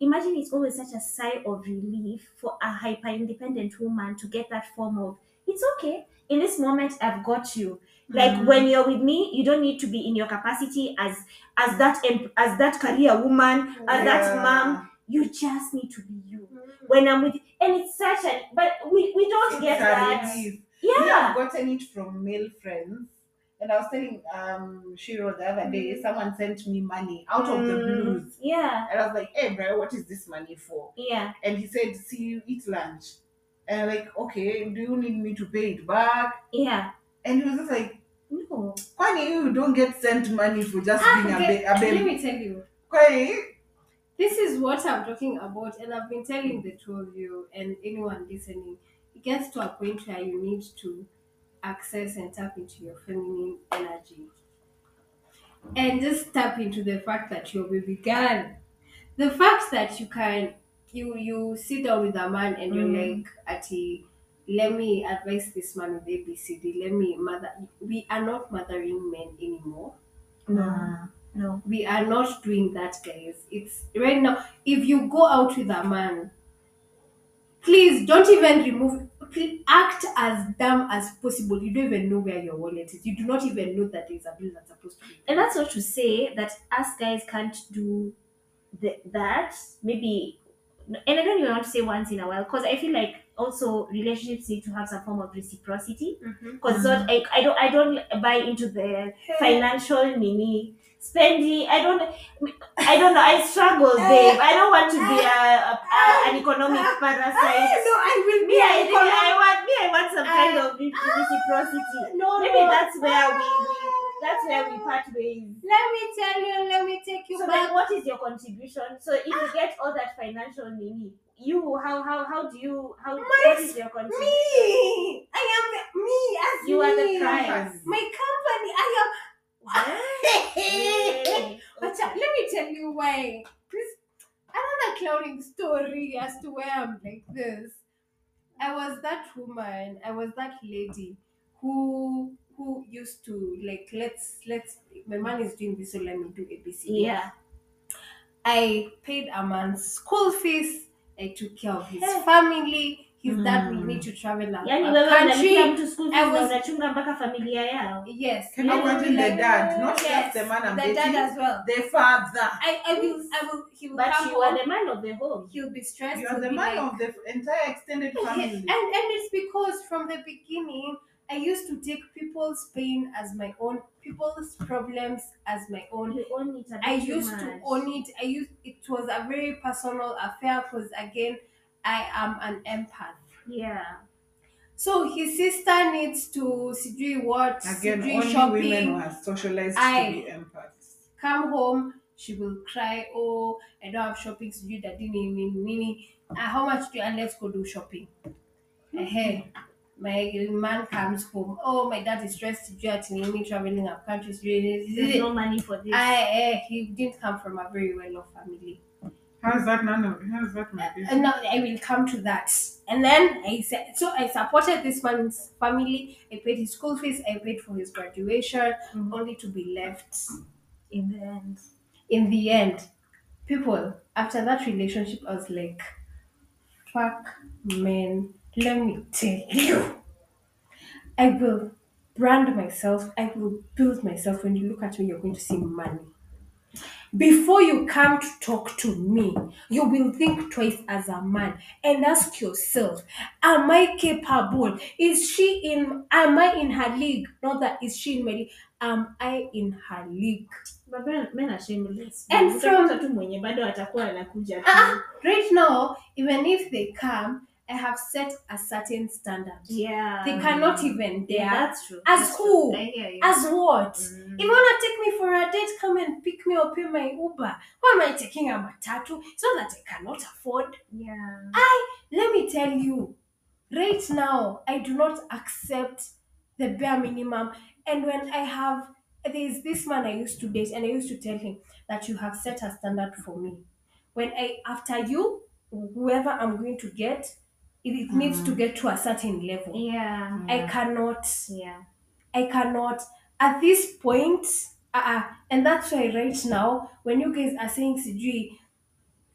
Imagine it's always such a sigh of relief for a hyper independent woman to get that form of, it's okay. In this moment, I've got you. Like Mhm. when you're with me, you don't need to be in your capacity as as that as that career woman, as that mom. You just need to be you Mm. when I'm with and it's such a but we, we don't It's get that. relief. Yeah. I've gotten it from male friends. And I was telling um Ciru the other day, someone sent me money out of the Mm, blues. Yeah. And I was like, hey bro, what is this money for? Yeah. And he said, see you eat lunch. And I'm like, okay, do you need me to pay it back? Yeah. And he was just like, No. Kwani you don't get sent money for just Ah, being a, okay. ba- a Let baby. me tell you. Kwani? This is what I'm talking about, and I've been telling the two of you and anyone listening. It gets to a point where you need to access and tap into your feminine energy. And just tap into the fact that you're a baby girl. The fact that you can you you sit down with a man and you're Mm. like, Ati, let me advise this man with ABCD. Let me mother we are not mothering men anymore No. No. we are not doing that guys it's right now if you go out with a man please don't even remove please act as dumb as possible. You don't even know where your wallet is. You do not even know that there's a bill that's supposed to be And that's not to say that us guys can't do the, that. Maybe, and I don't even want to say once in a while because I feel like also relationships need to have some form of reciprocity. Mm-hmm. Because it's not, mm-hmm. I, I don't, I don't buy into the financial mini spending. I don't, I don't know. I struggle, uh, babe. I don't want to be a, a, a uh, an economic uh, parasite. No, I will Me, I, I want me. I want some kind of reciprocity. no Maybe that's where we, we that's where we part ways. let me tell you let me take you So back then, what is your contribution? So if you get all that financial money, you how how how do you how what is your contribution? me i am me as You are the me. prize. my company i am But let me tell you why. Please, another clowning story as to why I'm like this. I was that woman. I was that lady who who used to like let's let's my man is doing this, so let me do ABC. Yeah. I paid a man's school fees. I took care of his family. His dad will Mm. need to travel a, Yaani a wewe unalipia country. mtu school I fees na was- unachunga mpaka familia yao. Yes. Can you imagine be the like, dad, not yes, just the man I'm the dating, dad as well. the father. I, I will I will he will But come you are the man of the home. He'll be stressed. You are the man like, of the entire extended Yeah, family. and and it's because from the beginning I used to take people's pain as my own, people's problems as my own. You own it a I bit too used to much. own it. I used it was a very personal affair because again, I am an empath. Yeah. So his sister needs to sijui what Again, sijui only shopping. women were socialized I- to be empaths. Come home, she will cry. Oh, I don't have shopping. Sijui daddy nini nini. Uh, how much do you? And let's go do shopping. Hey, my man comes home. Oh, my dad is stressed. Sijui ati nini traveling up countries. There's no money for this. I eh, he didn't come from a very well off family. How's that none of how's that my business? And now I will come to that. And then I said, so I supported this man's family. I paid his school fees. I paid for his graduation, Mhm. only to be left in the end. in the end. People, after that relationship, I was like, fuck, man, let me tell you. I will brand myself. I will build myself. When you look at me, you're going to see money. Before you come to talk to me, you will think twice as a man and ask yourself, Am I capable? Is she in am I in her league? Not that is she in my league. Am I in her league? Men, are shameless. And tu mwenye bado atakuwa anakuja tu. Ah, right now, even if they come, have set a certain standard. Yeah. They cannot even dare. Yeah, that's true. As That's who? true. I. As what? Mm. If you wanna take me for a date, come and pick me up in my Uber. Why am I taking a matatu? It's not that I cannot afford. Yeah. I let me tell you, right now, I do not accept the bare minimum. And when I have, there's this man I used to date, and I used to tell him that you have set a standard for me. When I, after you, whoever I'm going to get, it, it needs to get to a certain level. Yeah. I cannot, Yeah. I cannot, at this point, uh, and that's why right now, when you guys are saying Sijui,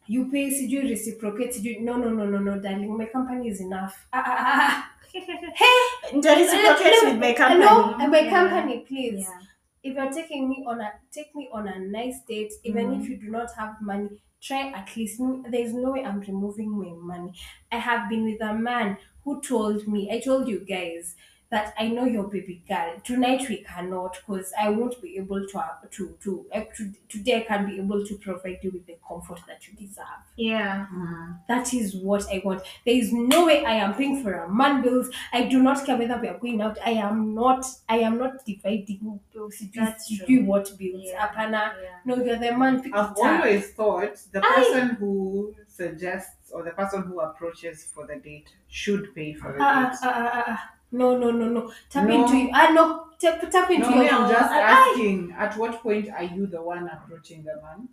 you pay Sijui reciprocate Sijui, no, no, no, no, no, darling, my company is enough. Ah, ah, ah. Ndio reciprocate with my company. No, my Yeah. company, please. Yeah. If you're taking me on a take me on a nice date, even if mm-hmm. you do not have money, try at least. There's no way I'm removing my money. I have been with a man who told me, I told you guys that I know your baby girl. Tonight we cannot because I won't be able to to to, uh, to today I can't be able to provide you with the comfort that you deserve. Yeah. Mm. That is what I want. There is no way I am paying for a man bills. I do not care whether we are going out. I am not. I am not dividing bills. That's Do what bills? Yeah. Apana. Yeah. No, you're the man. Pick I've it up. always thought the Aye. person who suggests or the person who approaches for the date should pay for the Ah, date. ah, ah, ah, ah. No, no, no, no. Tap No. into you. Ah, no. Tap, tap into No, your. me, I'm just Ah, ah, asking. At what point are you the one approaching the man?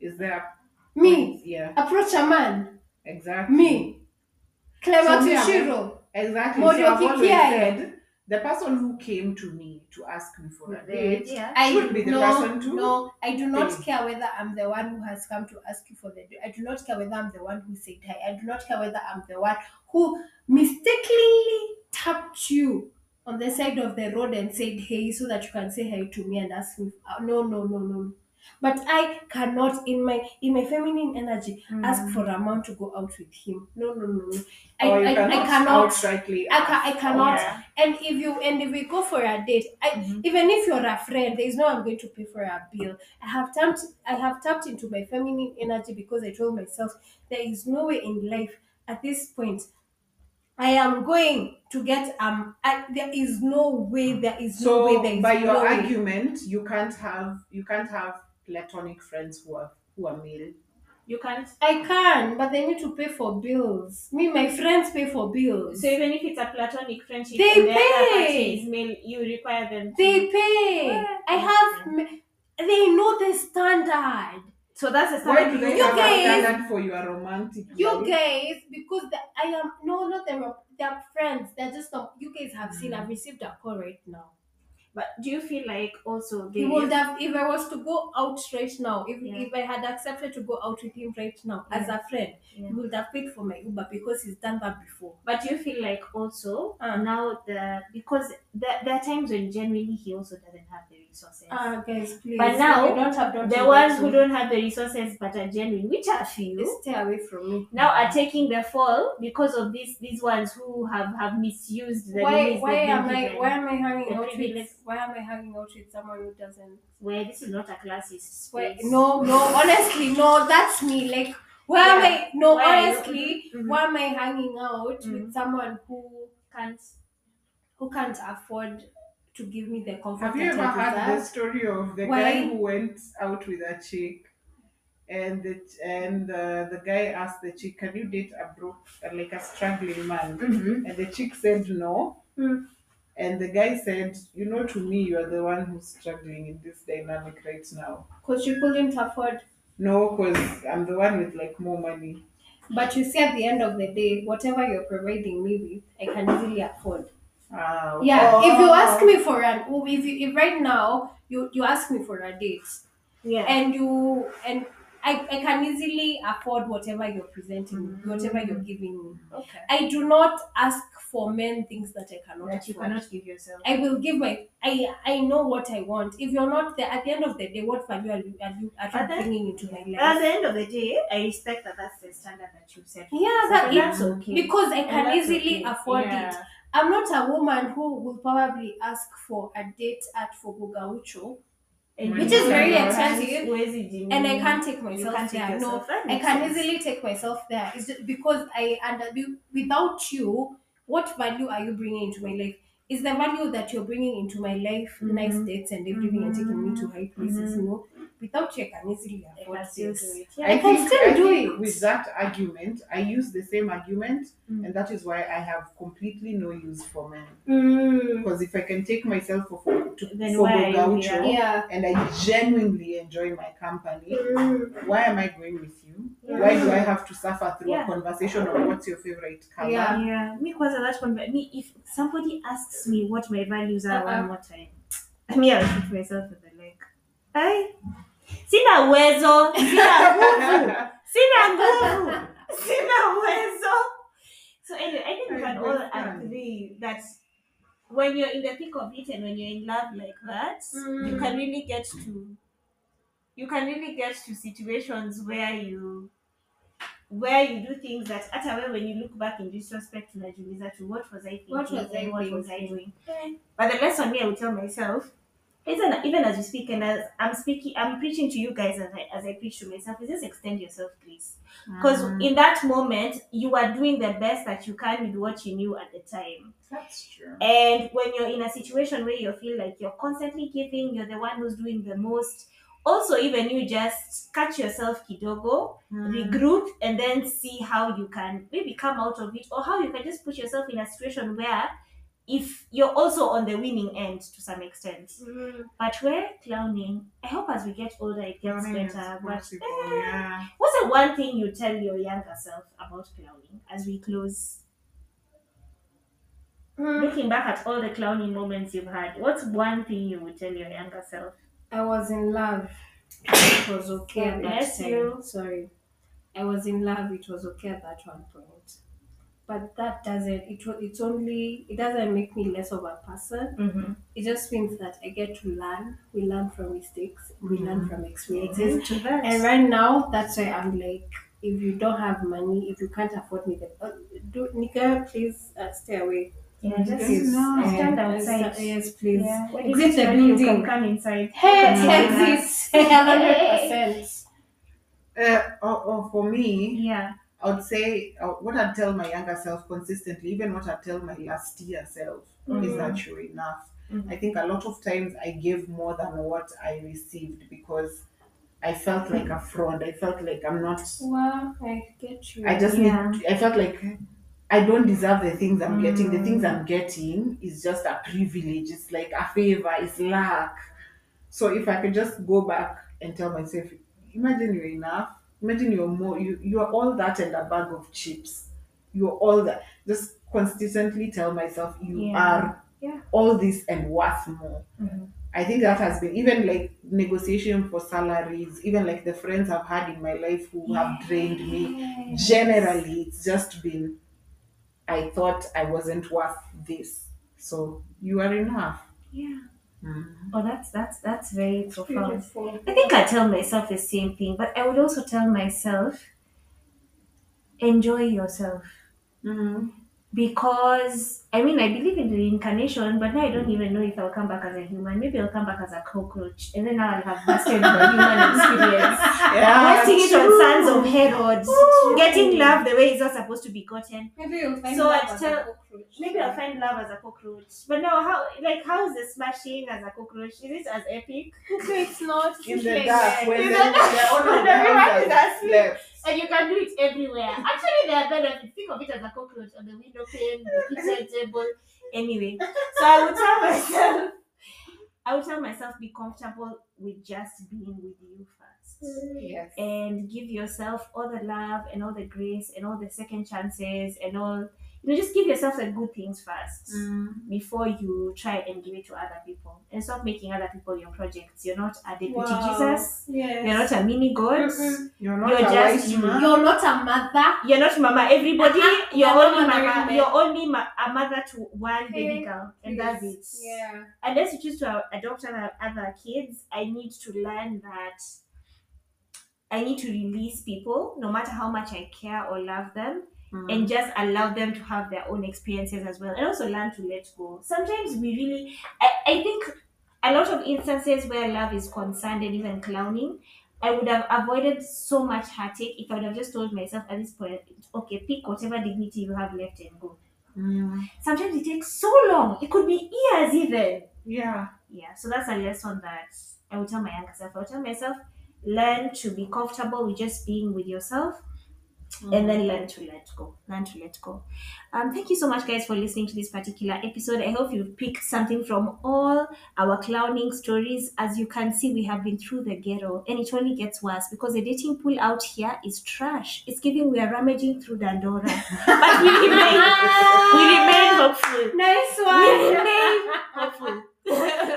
Is there a me point? Yeah, approach a man. exactly. Me. Clever So me, I'm- Tushiro. Exactly. Morio so I've always Kikiai. said the person who came to me to ask me for a date Yeah. I should be the no, person to no, I do not pay. care whether I'm the one who has come to ask you for the. Date. I do not care whether I'm the one who said hi. I do not care whether I'm the one who mistakenly tapped you on the side of the road and said hey so that you can say hi to me and ask me. uh, No, no, no, no. But I cannot in my in my feminine energy ask Mm. for a man to go out with him. No, no, no, no. I, or you I, cannot, I cannot. outrightly I, ca- I ask. cannot. Yeah. And if you and if we go for a date, I, Mhm. even if you're a friend, there is no I'm going to pay for a bill. I have tapped I have tapped into my feminine energy because I told myself there is no way in life at this point I am going to get um I, there is no way there is no way there So is by your no way. argument, you can't have you can't have platonic friends who are who are male. You can't. I can, but they need to pay for bills. Me, my friends pay for bills. So even if it's a platonic friendship, They and the other pay. party is male, you require them. To, They pay. Well, I have. m- They know the standard. So that's the Why standard do they You have guys- a standard for your romantic You life? guys, because the, I am no, not them. They're friends. They're just not. You guys have seen. I've received a call right now. But do you feel like also He would have if I was to go out right now. If Yeah. if I had accepted to go out with him right now as a friend, Yeah. he would have paid for my Uber because he's done that before. But do you feel like also Uh. now the because there, there are times when generally he also doesn't have the resources. Ah, guys, please. But now, don't have don't the ones who don't have the resources but are genuine, which are few, stay away from me. now are taking the fall because of these these ones who have have misused the why why am I why am I hanging out with why am I hanging out with someone who doesn't Where this is not a classist why, space. no no honestly no that's me like why am Yeah. I no Why are you- honestly Mhm. why am I hanging out Mhm. with someone who can't. who can't afford to give me the comfort Have you that ever I heard the deserve? story of the Why? guy who went out with a chick, and the and uh, the guy asked the chick, "Can you date a broke, like a struggling man?" Mm-hmm. And the chick said no. Hmm. And the guy said, "You know, to me, you are the one who's struggling in this dynamic right now. Because you couldn't afford No, because I'm the one with like more money." but you see at the end of the day whatever you're providing me with I can easily afford Ah, yeah oh. if you ask me for an if you if right now you you ask me for a date Yeah. and you and I, I can easily afford whatever you're presenting me, Mm-hmm. whatever you're giving me. okay. I do not ask for men things that I cannot That you afford. cannot give yourself. I will give my I I know what I want. If you're not there at the end of the day, what value are you are you, are you bringing into my life? At the end of the day, I respect that that's the standard that you set. for Yeah, that that's okay. because I can easily okay. afford Yeah. it. I'm not a woman who will probably ask for a date at Fogo Gaucho And Which is very expensive, and I can't take myself can't take there. No. That I makes can sense. easily take myself there. It's just because I and without you, what value are you bringing into my life? Is the value that you're bringing into my life nice Mhm. dates and everything and taking me to high places? You know, without you, I can easily I afford this. do it. I, I can think, still I do it. with that argument, I use the same argument, Mm. and that is why I have completely no use for men. Mm. Because if I can take myself for, to Then for why you Gaucho? Yeah. and I genuinely enjoy my company, Mm. why am I going with you? Yeah. Why do I have to suffer through Yeah. a conversation on what's your favorite color? Yeah. Yeah, me kwanza that one. Me, if somebody asks me what my values are Uh-uh. one more time, me I'll shoot myself in the leg. I sina uwezo, sina nguvu, sina nguvu, sina uwezo. So anyway, I think we can all agree that when you're in the thick of it and when you're in love like that, you Mm. can really get to you can really get to situations where you where you do things that at a way when you look back in retrospect unajiuliza to what was I thinking? What was I what was I doing? But the lesson me I would tell myself even, even as you speak and as I'm speaking I'm preaching to you guys as I, as I preach to myself is just extend yourself please because Mm, in that moment you are doing the best that you can with what you knew at the time that's true. and when you're in a situation where you feel like you're constantly giving, you're the one who's doing the most. Also, even you just catch yourself kidogo, Mm. regroup, and then see how you can maybe come out of it, or how you can just put yourself in a situation where if you're also on the winning end to some extent. Mm. But where clowning, I hope as we get older it gets better. But eh, yeah. what's the one thing you tell your younger self about clowning as we close? Mm. Looking back at all the clowning moments you've had, what's one thing you would tell your younger self? I was in love. It was okay God bless you. Sorry. I was in love. It was okay at that one point. But that doesn't. It wa- it's only. It doesn't make me less of a person. Mm-hmm. It just means that I get to learn. We learn from mistakes. We learn Mhm. from experiences. To that. And right now, that's why I'm like, if you don't have money, if you can't afford me, then uh, do Nika, please uh, stay away. yeah, just Please, no. stand uh, outside. sta- yes, please. Yeah. Exit the ready, you building. can come inside. Hey, You can exit. Hundred percent. Uh, oh, oh, for me, Yeah. I would say uh, what I'd tell my younger self consistently, even what I'd tell my last year self, is Mhm. that you're enough. Mhm. I think a lot of times I gave more than what I received because I felt like a fraud. I felt like I'm not. Well, I get you. I just Yeah. need. I felt like I don't deserve the things I'm getting. The things Mm. I'm getting is just a privilege. It's like a favor. It's luck. So if I could just go back and tell myself, imagine you're enough. Imagine you're more. You you're all that and a bag of chips. You're all that. Just consistently tell myself you Yeah. are Yeah. all this and worth more. Mhm. I think that has been even like negotiation for salaries, even like the friends I've had in my life who have drained me. Yes. Generally, it's just been I thought I wasn't worth this. So you are enough. Yeah. Mm. Oh, that's that's that's very profound. Beautiful. I think I tell myself the same thing, but I would also tell myself, enjoy yourself. Mm. Because I mean, I believe in reincarnation, but now I don't even know if I'll come back as a human. Maybe I'll come back as a cockroach, and then I'll have mastered the human experience. Yeah, Wasting it on true. sons of Herod, Ooh. getting love the way it's not supposed to be gotten. Maybe you'll find So love I'd as tell- a cockroach. Maybe I'll find love as a cockroach. But no, how like how is the smashing as a cockroach? Is it as epic? No, it's not. in It's the like dark that. when In the, the the dark. owner of When the everyone house is has asleep. slept. And you can do it everywhere. Actually, there are benefits. Think of it as a cockroach on the window pane, the kitchen table. Anyway, so I would tell myself, I would tell myself, be comfortable with just being with you first. Yes. and give yourself all the love and all the grace and all the second chances and all you know just give yourself the good things first Mm. before you try and give it to other people and stop making other people your projects you're not a deputy Wow. jesus Yes. you're not a mini god Mm-mm. You're not You're a just white you. You're not a mother. you're not mama everybody Uh-huh. you're You're only not mama you're only ma- a mother to one baby girl and that's it Yeah. unless you choose to adopt other, other kids, I need to learn that I need to release people, no matter how much I care or love them, Mm. and just allow them to have their own experiences as well. And also learn to let go. Sometimes we really, I, I think a lot of instances where love is concerned and even clowning, I would have avoided so much heartache if I would have just told myself at this point, okay, pick whatever dignity you have left and go. Mm. Sometimes it takes so long. It could be years even Yeah. yeah so that's a lesson that i would tell my younger self i would tell myself learn to be comfortable with just being with yourself and then learn to let go learn to let go. Um thank you so much guys for listening to this particular episode. I hope you've picked something from all our clowning stories. As you can see we have been through the ghetto and it only gets worse because the dating pool out here is trash. It's giving we are rummaging through dandora. But we remain. We remain hopeful. Nice one. we remain hopeful.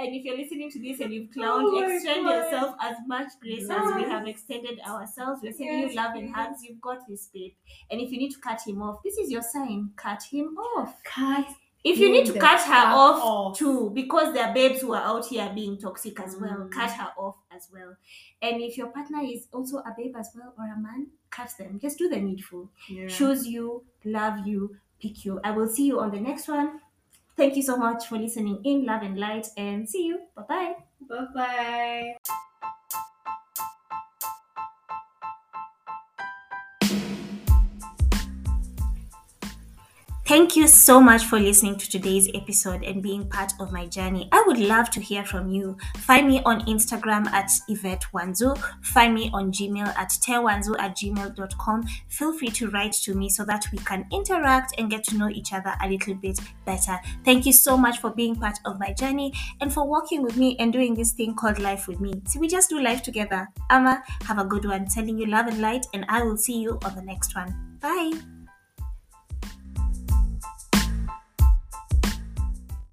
and if you're listening to this and you've clowned, Oh extend God. yourself as much grace as we have extended ourselves. We're sending Yes, you love and please. hugs. You've got this, babe. And if you need to cut him off, this is your sign. Cut him off. Cut. If you need to cut her off, off. too, because there are babes who are out here being toxic as well, Mm. cut her off as well. And if your partner is also a babe as well or a man, cut them. Just do the needful Yeah. choose you, love you, pick you. I will see you on the next one. Thank you so much for listening in Love and Light and see you. Bye bye. Bye bye. Thank you so much for listening to today's episode and being part of my journey. I would love to hear from you. Find me on Instagram at Yvette Wanzuu. Find me on Gmail at tewanzu at gmail.com. Feel free to write to me so that we can interact and get to know each other a little bit better. Thank you so much for being part of my journey and for walking with me and doing this thing called life with me. See, we just do life together. Amma, have a good one. Sending you love and light, and I will see you on the next one. Bye.